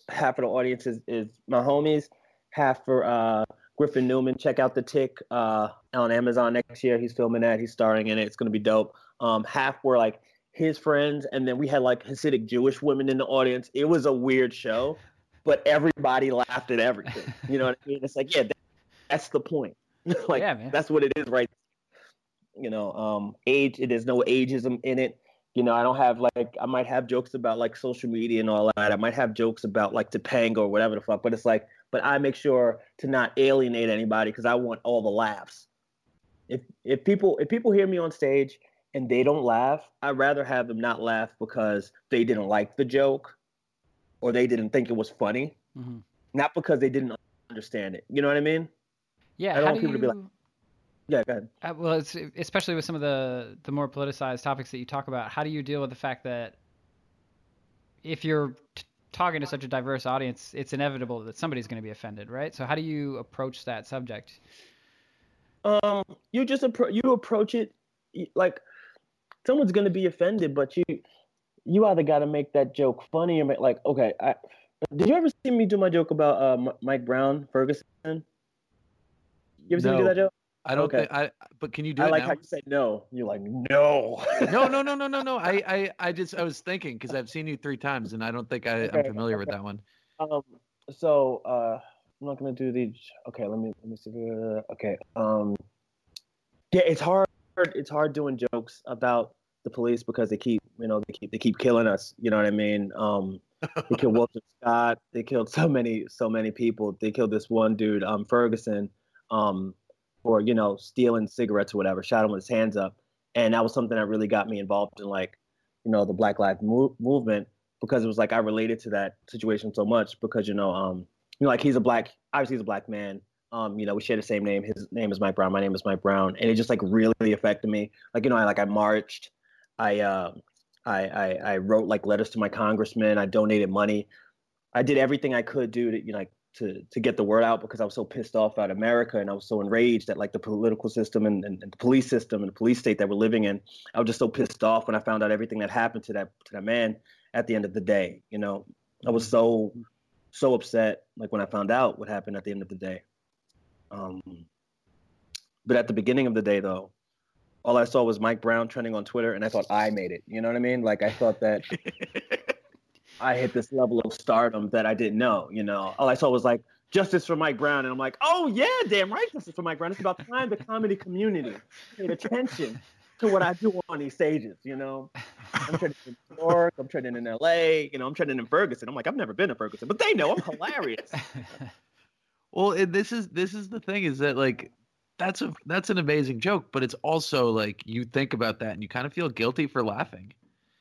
half of the audience is, is my homies, half for uh, Griffin Newman. Check out the Tick uh, on Amazon next year. He's filming that. He's starring in it. It's gonna be dope. Um, half were like his friends, and then we had like Hasidic Jewish women in the audience. It was a weird show, but everybody laughed at everything. You know what I mean? It's like, yeah, that, that's the point. like, Yeah, that's what it is, right? You know, um, age. It is no ageism in it. You know, I don't have like I might have jokes about like social media and all that. I might have jokes about like Topanga or whatever the fuck, but it's like, but I make sure to not alienate anybody because I want all the laughs. If if people if people hear me on stage and they don't laugh, I'd rather have them not laugh because they didn't like the joke or they didn't think it was funny, Mhm. not because they didn't understand it. You know what I mean? Yeah, I don't want people to be like- you- Yeah, go ahead. Uh, well, it's especially with some of the the more politicized topics that you talk about. How do you deal with the fact that if you're t- talking to such a diverse audience, it's inevitable that somebody's going to be offended, right? So how do you approach that subject? Um, you just appro- you approach it like someone's gonna be offended, but you you either got to make that joke funny or make like okay. I, did you ever see me do my joke about uh, Mike Brown Ferguson? You ever see me do that joke? I don't Okay. think I. But can you do I it like now? how you said no. You're like no. no, no, no, no, no, no. I, I, I just, I was thinking because I've seen you three times, and I don't think I, I'm Okay, familiar with that one. Um, so uh, I'm not gonna do the. Okay, let me let me see. Okay. Um, yeah, it's hard. It's hard doing jokes about the police because they keep, you know, they keep they keep killing us. You know what I mean? Um, they killed Walter Scott. They killed so many so many people. They killed this one dude, um, Ferguson, um, for you know stealing cigarettes or whatever. Shot him with his hands up, and that was something that really got me involved in like, you know, the Black Lives Mo- movement because it was like I related to that situation so much because you know, um, you know, like he's a black, obviously he's a black man. Um, you know, we share the same name. His name is Mike Brown. My name is Mike Brown, and it just like really affected me. Like you know, I like I marched, I uh, I, I I wrote like letters to my congressman. I donated money. I did everything I could do to you know like, to to get the word out because I was so pissed off at America and I was so enraged at like the political system and, and, and the police system and the police state that we're living in. I was just so pissed off when I found out everything that happened to that to that man at the end of the day. You know, I was so so upset like when I found out what happened at the end of the day. Um, but at the beginning of the day, though, all I saw was Mike Brown trending on Twitter, and I thought I made it. You know what I mean? Like I thought that I hit this level of stardom that I didn't know. You know, all I saw was like justice for Mike Brown, and I'm like, oh yeah, damn right, justice for Mike Brown. It's about time the comedy community paid attention to what I do on these stages. You know, I'm trending in New York, I'm trending in L.A., you know, I'm trending in Ferguson. I'm like, I've never been to Ferguson, but they know I'm hilarious. Well, and this is this is the thing is that like that's a that's an amazing joke, but it's also like you think about that and you kind of feel guilty for laughing.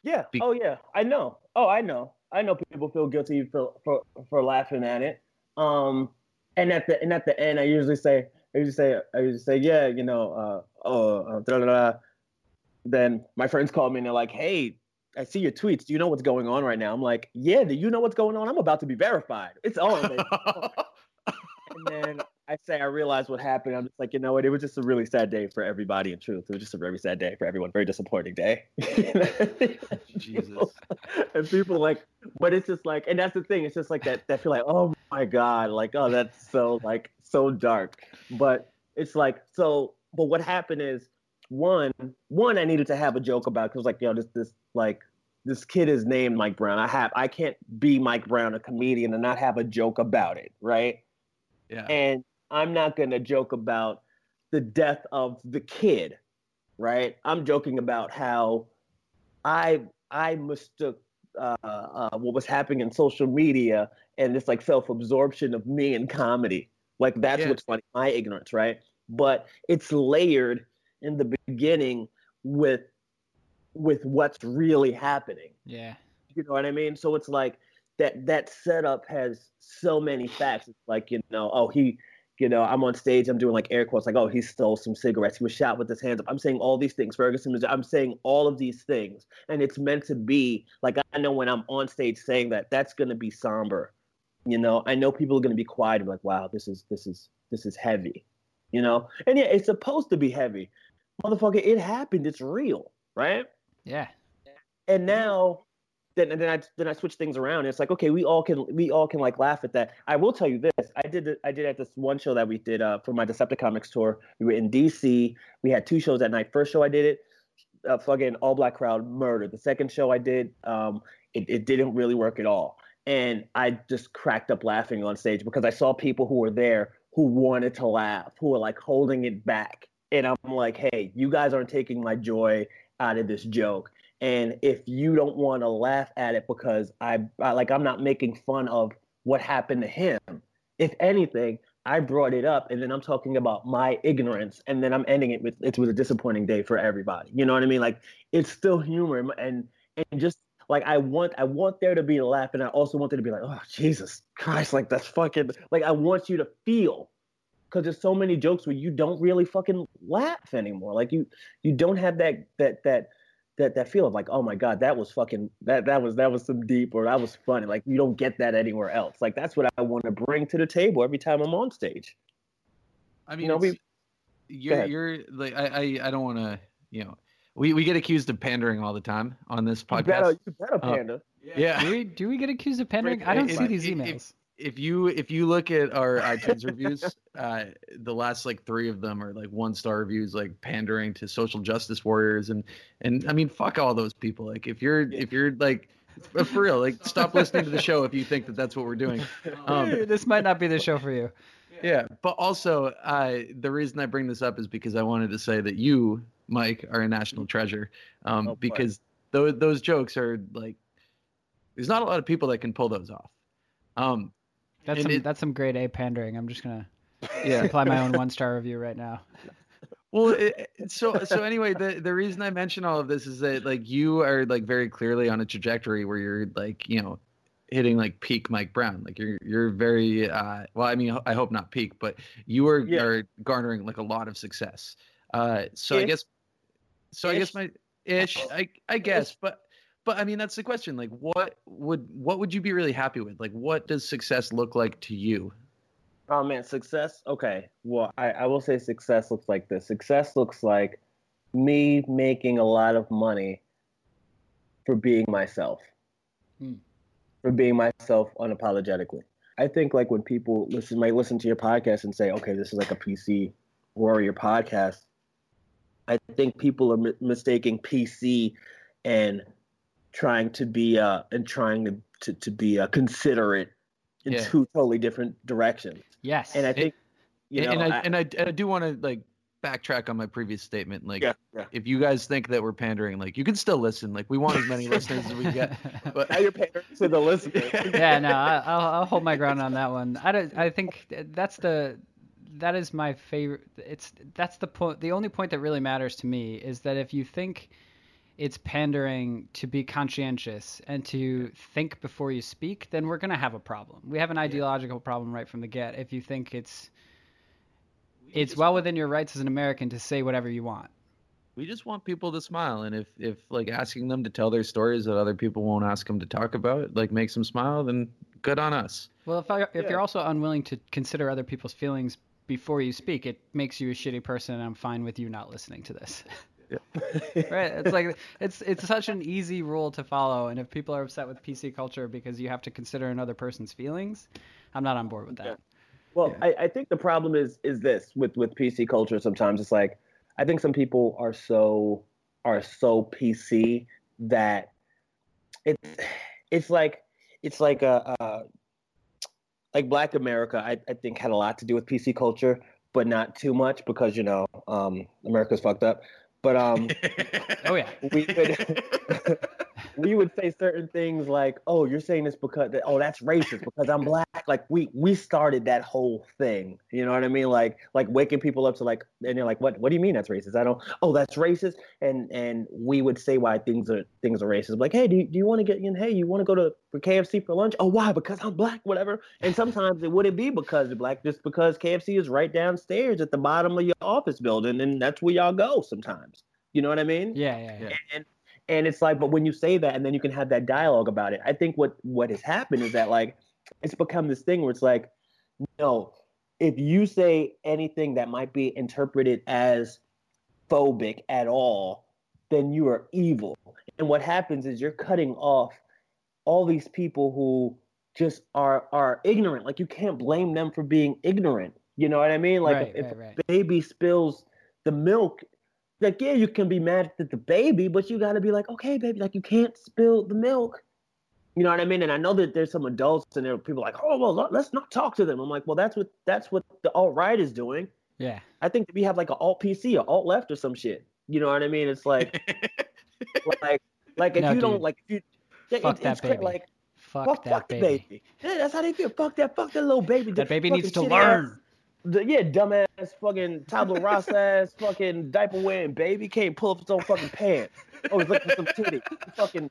Yeah. Be- oh yeah. I know. Oh, I know. I know people feel guilty for for for laughing at it. Um, and at the and at the end, I usually say, I usually say, I usually say, yeah, you know, uh, oh, uh, da, da, da. then my friends call me and they're like, hey, I see your tweets. Do you know what's going on right now? I'm like, yeah. Do you know what's going on? I'm about to be verified. It's on. and then I say I realize what happened. I'm just like, you know what? It was just a really sad day for everybody. In truth, it was just a very sad day for everyone. Very disappointing day. Jesus. and people like, but it's just like, and that's the thing. It's just like that. That feel like, oh my god, like, oh, that's so like so dark. But it's like so. But what happened is one, one I needed to have a joke about because like, yo, this this like this kid is named Mike Brown. I have I can't be Mike Brown, a comedian, and not have a joke about it, right? Yeah. and I'm not going to joke about the death of the kid, right? I'm joking about how I I mistook uh, uh, what was happening in social media and this like self-absorption of me in comedy. Like that's what's funny, my ignorance, right? But it's layered in the beginning with with what's really happening. yeah. You know what I mean? So it's like that that setup has so many facts. It's like, you know, oh he you know, I'm on stage, I'm doing like air quotes, like, oh, he stole some cigarettes. He was shot with his hands up. I'm saying all these things. Ferguson was, I'm saying all of these things. And it's meant to be like, I know when I'm on stage saying that, that's going to be somber. You know, I know people are going to be quiet and be like, wow, this is, this is, this is heavy. You know? And yeah, it's supposed to be heavy. Motherfucker, it happened. It's real. Right. Yeah. And now then and then I then I switch things around. It's like okay, we all can we all can like laugh at that. I will tell you this: I did I did at this one show that we did uh, for my Decepticomics tour. We were in D.C. We had two shows that night. First show I did it, uh, fucking all black crowd murdered. The second show I did, um, it, it didn't really work at all, and I just cracked up laughing on stage because I saw people who were there who wanted to laugh, who were like holding it back, and I'm like, hey, you guys aren't taking my joy out of this joke and if you don't want to laugh at it because I, I like I'm not making fun of what happened to him. If anything, I brought it up and then I'm talking about my ignorance and then I'm ending it with it was a disappointing day for everybody. You know what I mean? Like it's still humor and and just like I want I want there to be a laugh and I also want there to be like, oh Jesus Christ, like that's fucking like I want you to feel because there's so many jokes where you don't really fucking laugh anymore. Like you you don't have that that that that that feel of like, oh my god, that was fucking that that was that was some deep or that was funny. Like you don't get that anywhere else. Like that's what I want to bring to the table every time I'm on stage. I mean, You know, we- you're you're like I I, I don't want to you know we, we get accused of pandering all the time on this You podcast. better, you better Uh, panda. yeah. Do we do we get accused of pandering? I don't If- see these if- emails. If you if you look at our iTunes reviews, uh, the last like three of them are like one star reviews, like pandering to social justice warriors, and and I mean fuck all those people. Like if you're if you're like but for real, like stop listening to the show if you think that that's what we're doing. Um, this might not be the show for you. yeah, but also uh, the reason I bring this up is because I wanted to say that you, Mike, are a national treasure. Um, Oh, because those those jokes are like, there's not a lot of people that can pull those off. Um, That's some it- that's some grade A pandering. I'm just gonna yeah. apply my own one star review right now. Well, it, it- so so anyway, the the reason I mention all of this is that like you are like very clearly on a trajectory where you're like you know hitting like peak Mike Brown. Like you're you're very uh well, I mean I hope not peak, but you are Yeah. are garnering like a lot of success. Uh, so I guess so I guess my ish I I guess, but but I mean that's the question. Like what would what would you be really happy with? Like what does success look like to you? Oh man, success. Okay, well, I, I will say success looks like this. Success looks like me making a lot of money for being myself, Hmm. for being myself unapologetically. I think like when people listen, might listen to your podcast and say, "Okay, this is like a PC warrior podcast." I think people are mi- mistaking PC and trying to be uh and trying to to, to be uh, considerate in Yeah. two totally different directions. Yes. And I think, you know, and, and I, I- and I and I do want to like backtrack on my previous statement. Like yeah, yeah. if you guys think that we're pandering, like you can still listen. Like we want as many listeners as we get. But Now you're paying to the listeners. yeah, no, I, I'll, I'll hold my ground on that one. I don't. I think that's the that is my favorite. It's that's the point. The only point that really matters to me is that if you think it's pandering to be conscientious and to think before you speak, then we're gonna have a problem. We have an ideological problem right from the get. If you think it's it's well within your rights as an American to say whatever you want. we just want people to smile, and if if like asking them to tell their stories that other people won't ask them to talk about, like makes them smile, then good on us. Well, if I, if Yeah. you're also unwilling to consider other people's feelings before you speak, it makes you a shitty person, and I'm fine with you not listening to this. right? It's like it's it's such an easy rule to follow, and if people are upset with PC culture because you have to consider another person's feelings, I'm not on board with that. Yeah. Well, I, I think the problem is is this with with PC culture. Sometimes it's like I think some people are so are so PC that it's it's like it's like a, uh like Black America. I, I think had a lot to do with PC culture, but not too much because you know um, America's fucked up. But um, Oh yeah. we would we would say certain things like, "Oh, you're saying this because oh, that's racist because I'm black." Like we we started that whole thing. You know what I mean? Like like waking people up to like, and you're like, "What? What do you mean that's racist?" I don't. Oh, that's racist. And and we would say why things are things are racist. Like, hey, do you, do you want to get in? Hey, you want to go to for KFC for lunch? Oh, why? Because I'm black, whatever. And sometimes it wouldn't be because you're black, just because KFC is right downstairs at the bottom of your office building, and that's where y'all go sometimes. You know what I mean? Yeah, yeah, yeah. Yeah. and and it's like but when you say that and then you can have that dialogue about it i think what what has happened is that like it's become this thing where it's like no if you say anything that might be interpreted as phobic at all then you are evil and what happens is you're cutting off all these people who just are are ignorant. Like you can't blame them for being ignorant. You know what I mean? Like Right, if, right, if right. a baby spills the milk, like yeah, you can be mad at the baby, but you got to be like, okay, baby, like you can't spill the milk. You know what I mean? And I know that there's some adults and there are people like, oh well, let- let's not talk to them. I'm like, well, that's what that's what the alt right is doing. Yeah. I think that we have like an alt PC or alt left or some shit. You know what I mean? It's like like like if No, you don't like if you yeah, Fuck it- that baby. like Fuck, fuck, that fuck baby. the baby. Yeah, that's how they feel. Fuck that. Fuck that little baby. That The baby needs to learn. ass- the, yeah, dumbass fucking tabula rasa ass fucking diaper wearing baby can't pull up his own fucking pants. Oh, he's looking for some titty. Fucking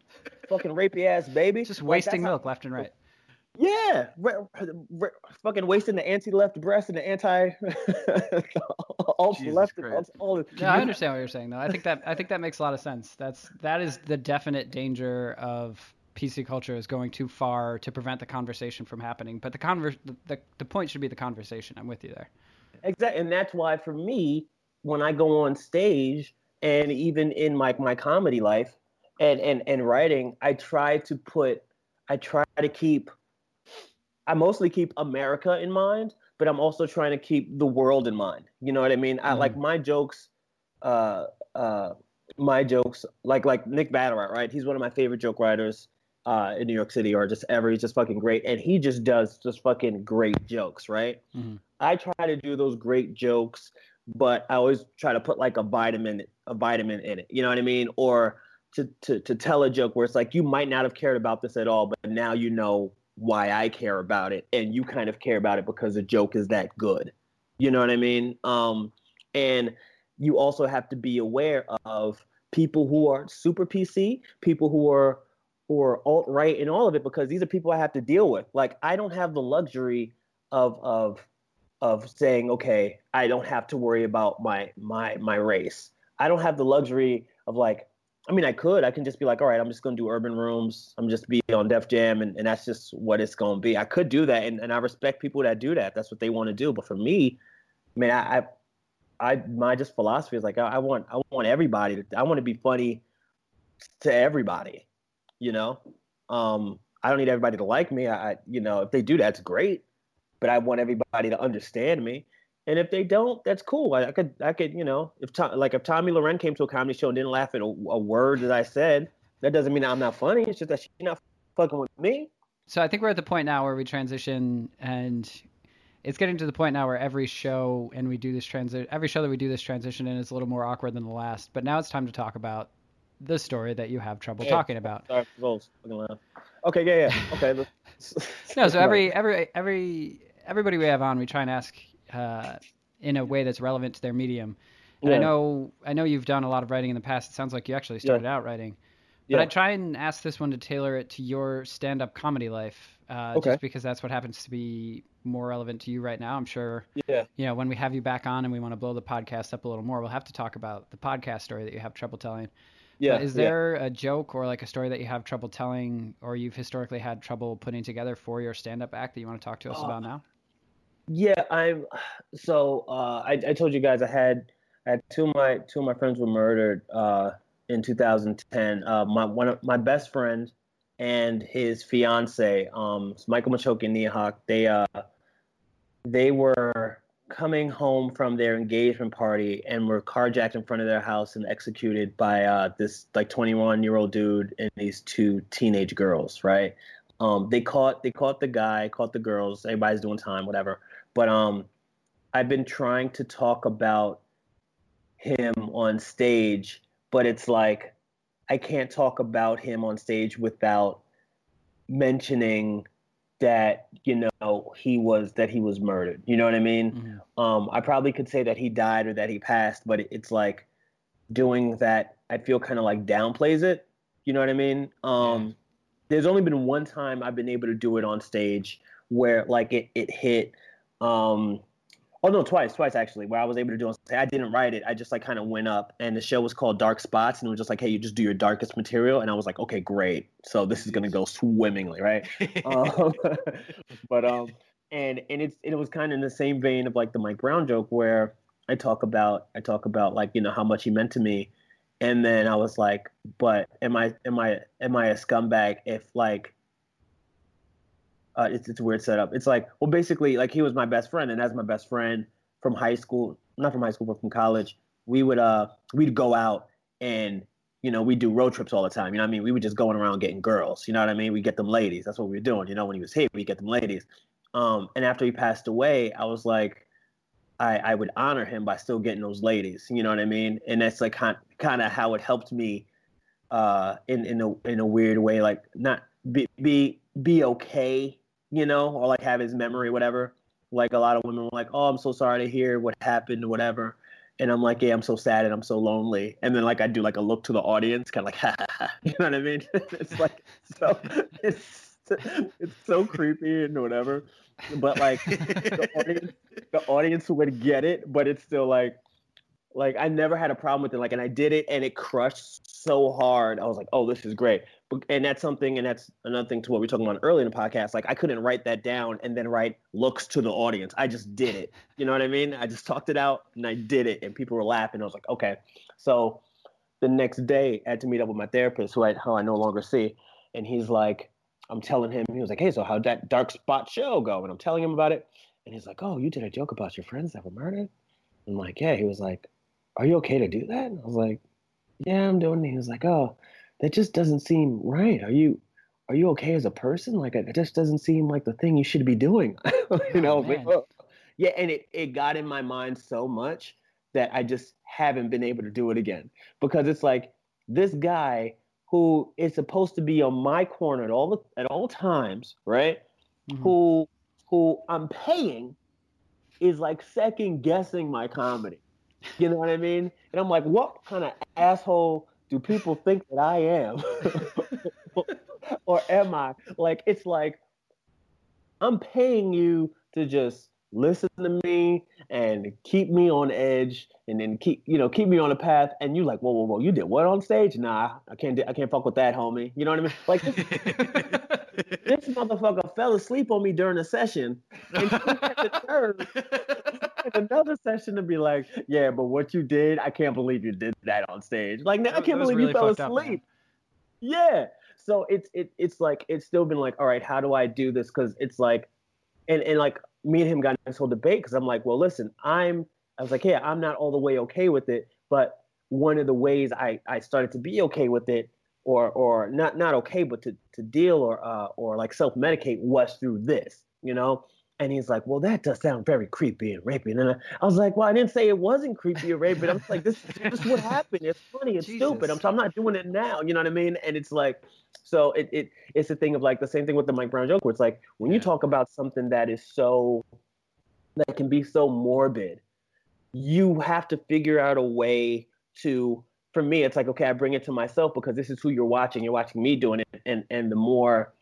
fucking rapey ass baby. Just Like, wasting that's how- milk left and right. yeah, ra- ra- fucking wasting the anti-left breast and the anti ultra left. All No, I understand what you're saying though. I think that I think that makes a lot of sense. That's that is the definite danger of PC culture is going too far to prevent the conversation from happening. But the conver- the, the, the point should be the conversation. I'm with you there. Exactly, and that's why for me, when I go on stage and even in my my comedy life and and and writing, I try to put, I try to keep, I mostly keep America in mind, but I'm also trying to keep the world in mind. You know what I mean? I like my jokes, uh, uh, my jokes, like like Nick Vatterott, right? He's one of my favorite joke writers. Uh, in New York City, or just ever, he's just fucking great, and he just does just fucking great jokes, right? Mhm. I try to do those great jokes, but I always try to put like a vitamin, a vitamin in it. You know what I mean? Or to to to tell a joke where it's like you might not have cared about this at all, but now you know why I care about it, and you kind of care about it because the joke is that good. You know what I mean? Um, and you also have to be aware of people who are super PC, people who are are alt right and all of it, because these are people I have to deal with. Like I don't have the luxury of of of saying, okay, I don't have to worry about my my my race. I don't have the luxury of like, I mean, I could. I can just be like, all right, I'm just gonna do urban rooms. I'm just be on Def Jam, and, and that's just what it's gonna be. I could do that, and, and I respect people that do that. That's what they want to do. But for me, I mean, I, I, I my just philosophy is like, I, I want I want everybody. To, I want to be funny to everybody. You know, um, I don't need everybody to like me. I, you know, if they do, that's great but I want everybody to understand me. And if they don't, that's cool. I, I could, I could, you know, if Tom, like if Tomi Lahren came to a comedy show and didn't laugh at a, a word that I said, that doesn't mean I'm not funny. It's just that she's not fucking with me. So I think we're at the point now where we transition, and it's getting to the point now where every show and we do this transition, every show that we do this transition in is a little more awkward than the last. But now it's time to talk about the story that you have trouble Yeah. talking about. Sorry, laugh. Okay, yeah, yeah. Okay. let's- No, so every every every everybody we have on, we try and ask uh, in a way that's relevant to their medium. And I know I know you've done a lot of writing in the past. It sounds like you actually started out writing. But Yeah. I try and ask this one to tailor it to your stand-up comedy life, uh, Okay. just because that's what happens to be more relevant to you right now. I'm sure Yeah. you know when we have you back on and we want to blow the podcast up a little more, we'll have to talk about the podcast story that you have trouble telling. Yeah. But is yeah. there a joke or like a story that you have trouble telling, or you've historically had trouble putting together for your stand-up act that you want to talk to us Uh, about now? Yeah, I'm. So uh, I, I told you guys I had I had two of my two of my friends were murdered uh, in 2010. Uh, my one of my best friend and his fiance, um, Michael Machoke and Nia Hawk, they uh, they were coming home from their engagement party and were carjacked in front of their house and executed by uh, this like 21 year old dude and these two teenage girls. Right. Um, they caught they caught the guy, caught the girls. Everybody's doing time, whatever. But um, I've been trying to talk about him on stage, but it's like I can't talk about him on stage without mentioning that you know he was that he was murdered. You know what I mean? Mhm. Um, I probably could say that he died or that he passed, but it- it's like doing that. I feel kind of like downplays it. You know what I mean? Um, There's only been one time I've been able to do it on stage where like it it hit. Um, oh no, twice, twice actually, where I was able to do it. I didn't write it. I just like kind of went up, and the show was called Dark Spots, and it was just like, hey, you just do your darkest material, and I was like, okay, great. So this is gonna go swimmingly, right? um, but um, and and it's it was kind of in the same vein of like the Mike Brown joke where I talk about I talk about like you know how much he meant to me, and then I was like, but am I am I am I a scumbag if like uh, it's it's a weird setup. It's like well, basically, like he was my best friend, and as my best friend from high school, not from high school, but from college, we would uh we'd go out and you know we do road trips all the time. You know what I mean? We were just going around getting girls. You know what I mean? We get them ladies. That's what we were doing. You know, when he was here, we get them ladies. Um, and after he passed away, I was like, I, I would honor him by still getting those ladies. You know what I mean? And that's like kind kind of how it helped me, uh, in in a in a weird way, like not be be be okay, you know, or like have his memory, whatever. Like a lot of women were like, "Oh, I'm so sorry to hear what happened, whatever." And I'm like, yeah, I'm so sad and I'm so lonely. And then like I do like a look to the audience, kind of like, ha, ha, ha. you know what I mean? it's like so it's it's so creepy and whatever. But like the audience, the audience would get it, but it's still like like I never had a problem with it. Like, and I did it, and it crushed so hard. I was like, "Oh, this is great." And that's something, and that's another thing to what we were talking about earlier in the podcast. Like, I couldn't write that down and then write looks to the audience. I just did it. You know what I mean? I just talked it out and I did it, and people were laughing. I was like, "Okay." So the next day, I had to meet up with my therapist, who I who I no longer see, and he's like, I'm telling him, he was like, "Hey, so how'd that dark spot show go?" And I'm telling him about it, and he's like, "Oh, you did a joke about your friends that were murdered." I'm like, "Yeah." He was like are you okay to do that? And I was like, yeah, I'm doing it. He was like, oh, that just doesn't seem right. Are you, are you okay as a person? Like, it just doesn't seem like the thing you should be doing. you know, like, oh. yeah. And it, it got in my mind so much that I just haven't been able to do it again because it's like this guy who is supposed to be on my corner at all the, at all times, right? Mm-hmm. Who, who I'm paying is like second guessing my comedy. You know what I mean? And I'm like, what kind of asshole do people think that I am? or am I? Like, it's like, I'm paying you to just listen to me and keep me on edge and then keep you know keep me on the path and you like whoa whoa whoa you did what on stage nah i can't i can't fuck with that homie you know what i mean like this, this motherfucker fell asleep on me during a session and another session to be like, yeah, but what you did, I can't believe you did that on stage. Like, now I can't believe really you fell asleep. Up, yeah. So it's it, it's like it's still been like, all right, how do I do this? Because it's like, and and like me and him got in this whole debate because I'm like, well, listen, I'm I was like, yeah, I'm not all the way okay with it, but one of the ways I I started to be okay with it or or not not okay, but to to deal or uh, or like self medicate was through this, you know. And he's like, well, that does sound very creepy and rapey. And I, I was like, well, I didn't say it wasn't creepy or rapey. But I'm like, this, this is what happened. It's funny. It's Jesus. stupid. I'm, I'm not doing it now. You know what I mean? And it's like, so it, it it's a thing of like the same thing with the Mike Brown joke, where it's like when you talk about something that is so that can be so morbid, you have to figure out a way to. For me, it's like okay, I bring it to myself because this is who you're watching. You're watching me doing it, and and the more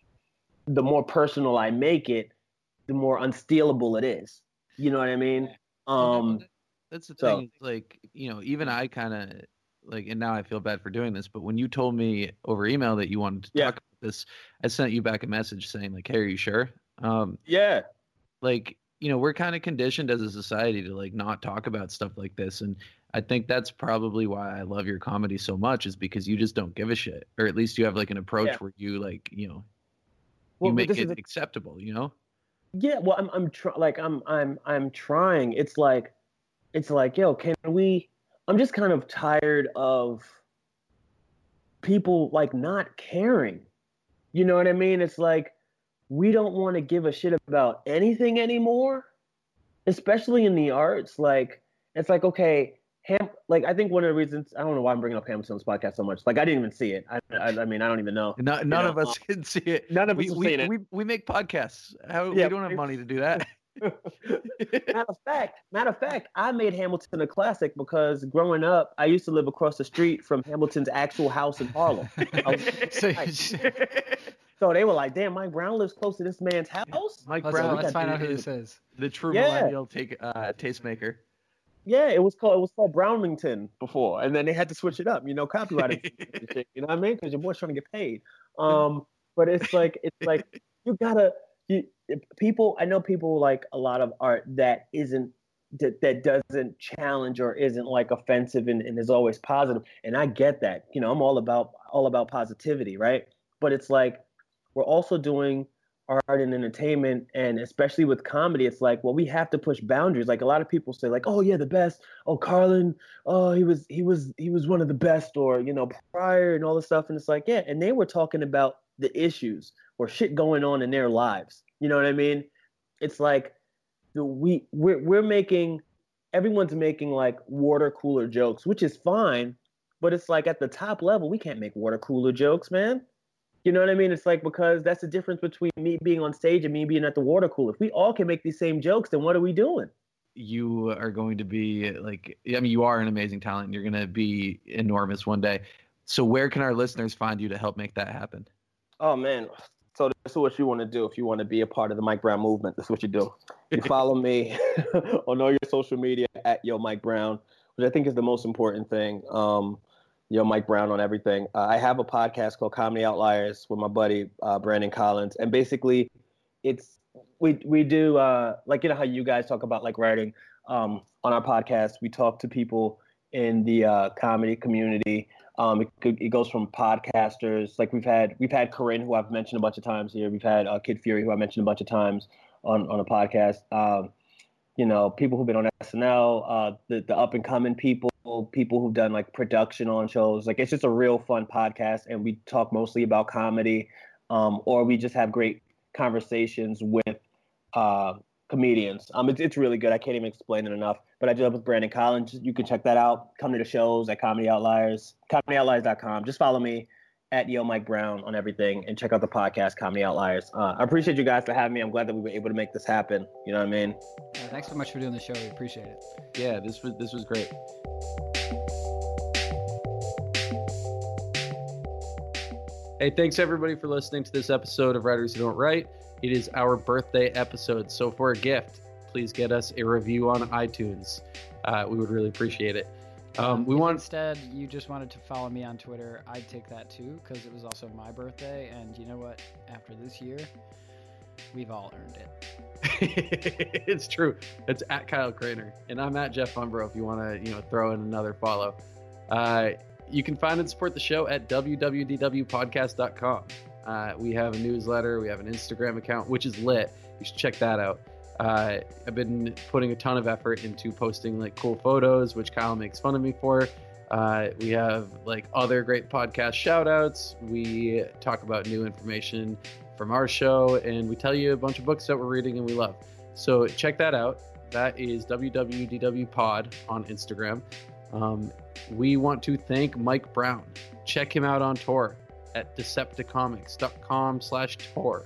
the more personal I make it, the more unstealable it is. You know what I mean? Um, that's the so. thing. Like, you know, even I kind of like, and now I feel bad for doing this, but when you told me over email that you wanted to yeah. talk about this, I sent you back a message saying like, "Hey, are you sure?" Um, yeah. Like, you know, we're kind of conditioned as a society to like not talk about stuff like this, and I think that's probably why I love your comedy so much, is because you just don't give a shit, or at least you have like an approach yeah. where you like, you know, well, you make it a- acceptable. You know yeah well i'm i'm like i'm i'm i'm trying. It's like it's like yo can we i'm just kind of tired of people like not caring. You know what i mean? It's like we don't want to give a shit about anything anymore especially in the arts. Like it's like okay Ham, like I think one of the reasons I don't know why I'm bringing up Hamilton's podcast so much. Like I didn't even see it. I, I, I mean I don't even know. No, none know? of us can see it. None of we, us we, seen it. We, we make podcasts. How yeah, we don't have money to do that. matter of fact, matter of fact, I made Hamilton a classic because growing up, I used to live across the street from Hamilton's actual house in Harlem. so, so, they were like, "Damn, Mike Brown lives close to this man's house." Mike let's, Brown. Let's find out who this is. The true yeah. millennial take uh, tastemaker. Yeah, it was called it was called Brownington before, and then they had to switch it up. You know, copyright. you know what I mean? Because your boy's trying to get paid. Um, but it's like it's like you gotta you people. I know people like a lot of art that isn't that, that doesn't challenge or isn't like offensive and, and is always positive. And I get that. You know, I'm all about all about positivity, right? But it's like we're also doing art and entertainment and especially with comedy it's like well we have to push boundaries. Like a lot of people say like oh yeah the best. Oh carlin oh he was he was he was one of the best or you know Pryor and all this stuff. And it's like yeah and they were talking about the issues or shit going on in their lives. You know what i mean? It's like we we're, we're making everyone's making like water cooler jokes which is fine but it's like at the top level we can't make water cooler jokes man you know what I mean? It's like because that's the difference between me being on stage and me being at the water cooler. If we all can make these same jokes, then what are we doing? You are going to be like, I mean, you are an amazing talent. And you're going to be enormous one day. So, where can our listeners find you to help make that happen? Oh man, so this is what you want to do if you want to be a part of the Mike Brown movement. This is what you do. You follow me on all your social media at Yo Mike Brown, which I think is the most important thing. Um, Yo Mike Brown on everything. Uh, I have a podcast called Comedy Outliers with my buddy uh, Brandon Collins, and basically, it's we we do uh, like you know how you guys talk about like writing um, on our podcast. We talk to people in the uh, comedy community. Um, it, it goes from podcasters like we've had we've had Corinne who I've mentioned a bunch of times here. We've had uh, Kid Fury who I mentioned a bunch of times on on a podcast. Um, you know, people who've been on SNL, uh, the the up and coming people people who've done like production on shows. Like it's just a real fun podcast, and we talk mostly about comedy, um, or we just have great conversations with uh, comedians. Um, it's, it's really good. I can't even explain it enough. But I do up with Brandon Collins. You can check that out. Come to the shows at Comedy Outliers, ComedyOutliers.com. Just follow me at Yo Mike Brown on everything and check out the podcast Comedy Outliers. Uh, I appreciate you guys for having me. I'm glad that we were able to make this happen. You know what I mean? Yeah, thanks so much for doing the show. We appreciate it. Yeah, this was this was great. Hey, thanks everybody for listening to this episode of Writers Who Don't Write. It is our birthday episode, so for a gift, please get us a review on iTunes. Uh, we would really appreciate it. Um, we want instead you just wanted to follow me on Twitter. I'd take that too because it was also my birthday, and you know what? After this year, we've all earned it. it's true. It's at Kyle Craner, and I'm at Jeff Umbro. If you want to, you know, throw in another follow. Uh, you can find and support the show at www.podcast.com. Uh, we have a newsletter, we have an Instagram account, which is lit. You should check that out. Uh, I've been putting a ton of effort into posting like cool photos, which Kyle makes fun of me for. Uh, we have like other great podcast shout outs. We talk about new information from our show, and we tell you a bunch of books that we're reading and we love. So check that out. That is www.pod on Instagram. Um, we want to thank Mike Brown. Check him out on tour at decepticomics.com slash tour.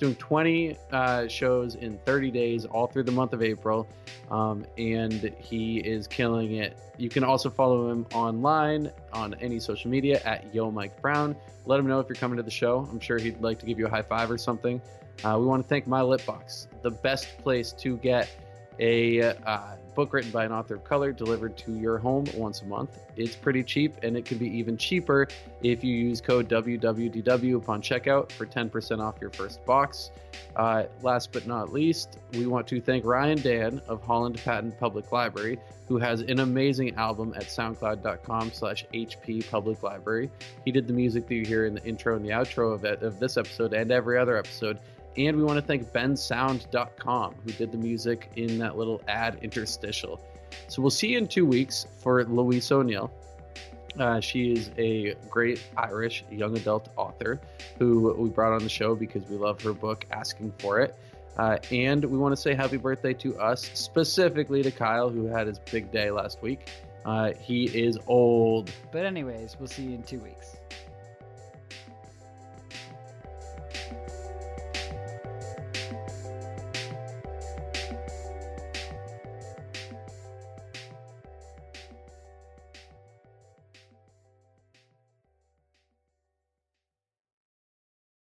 Doing 20 uh, shows in 30 days all through the month of April, um, and he is killing it. You can also follow him online on any social media at Yo Mike Brown. Let him know if you're coming to the show. I'm sure he'd like to give you a high five or something. Uh, we want to thank My Lit Box, the best place to get a uh, book written by an author of color delivered to your home once a month. It's pretty cheap, and it can be even cheaper if you use code WWDW upon checkout for 10% off your first box. Uh, last but not least, we want to thank Ryan Dan of Holland Patent Public Library, who has an amazing album at soundcloud.com slash HP Public Library. He did the music that you hear in the intro and the outro of, it, of this episode and every other episode. And we want to thank bensound.com, who did the music in that little ad interstitial. So we'll see you in two weeks for Louise O'Neill. Uh, she is a great Irish young adult author who we brought on the show because we love her book, Asking for It. Uh, and we want to say happy birthday to us, specifically to Kyle, who had his big day last week. Uh, he is old. But, anyways, we'll see you in two weeks.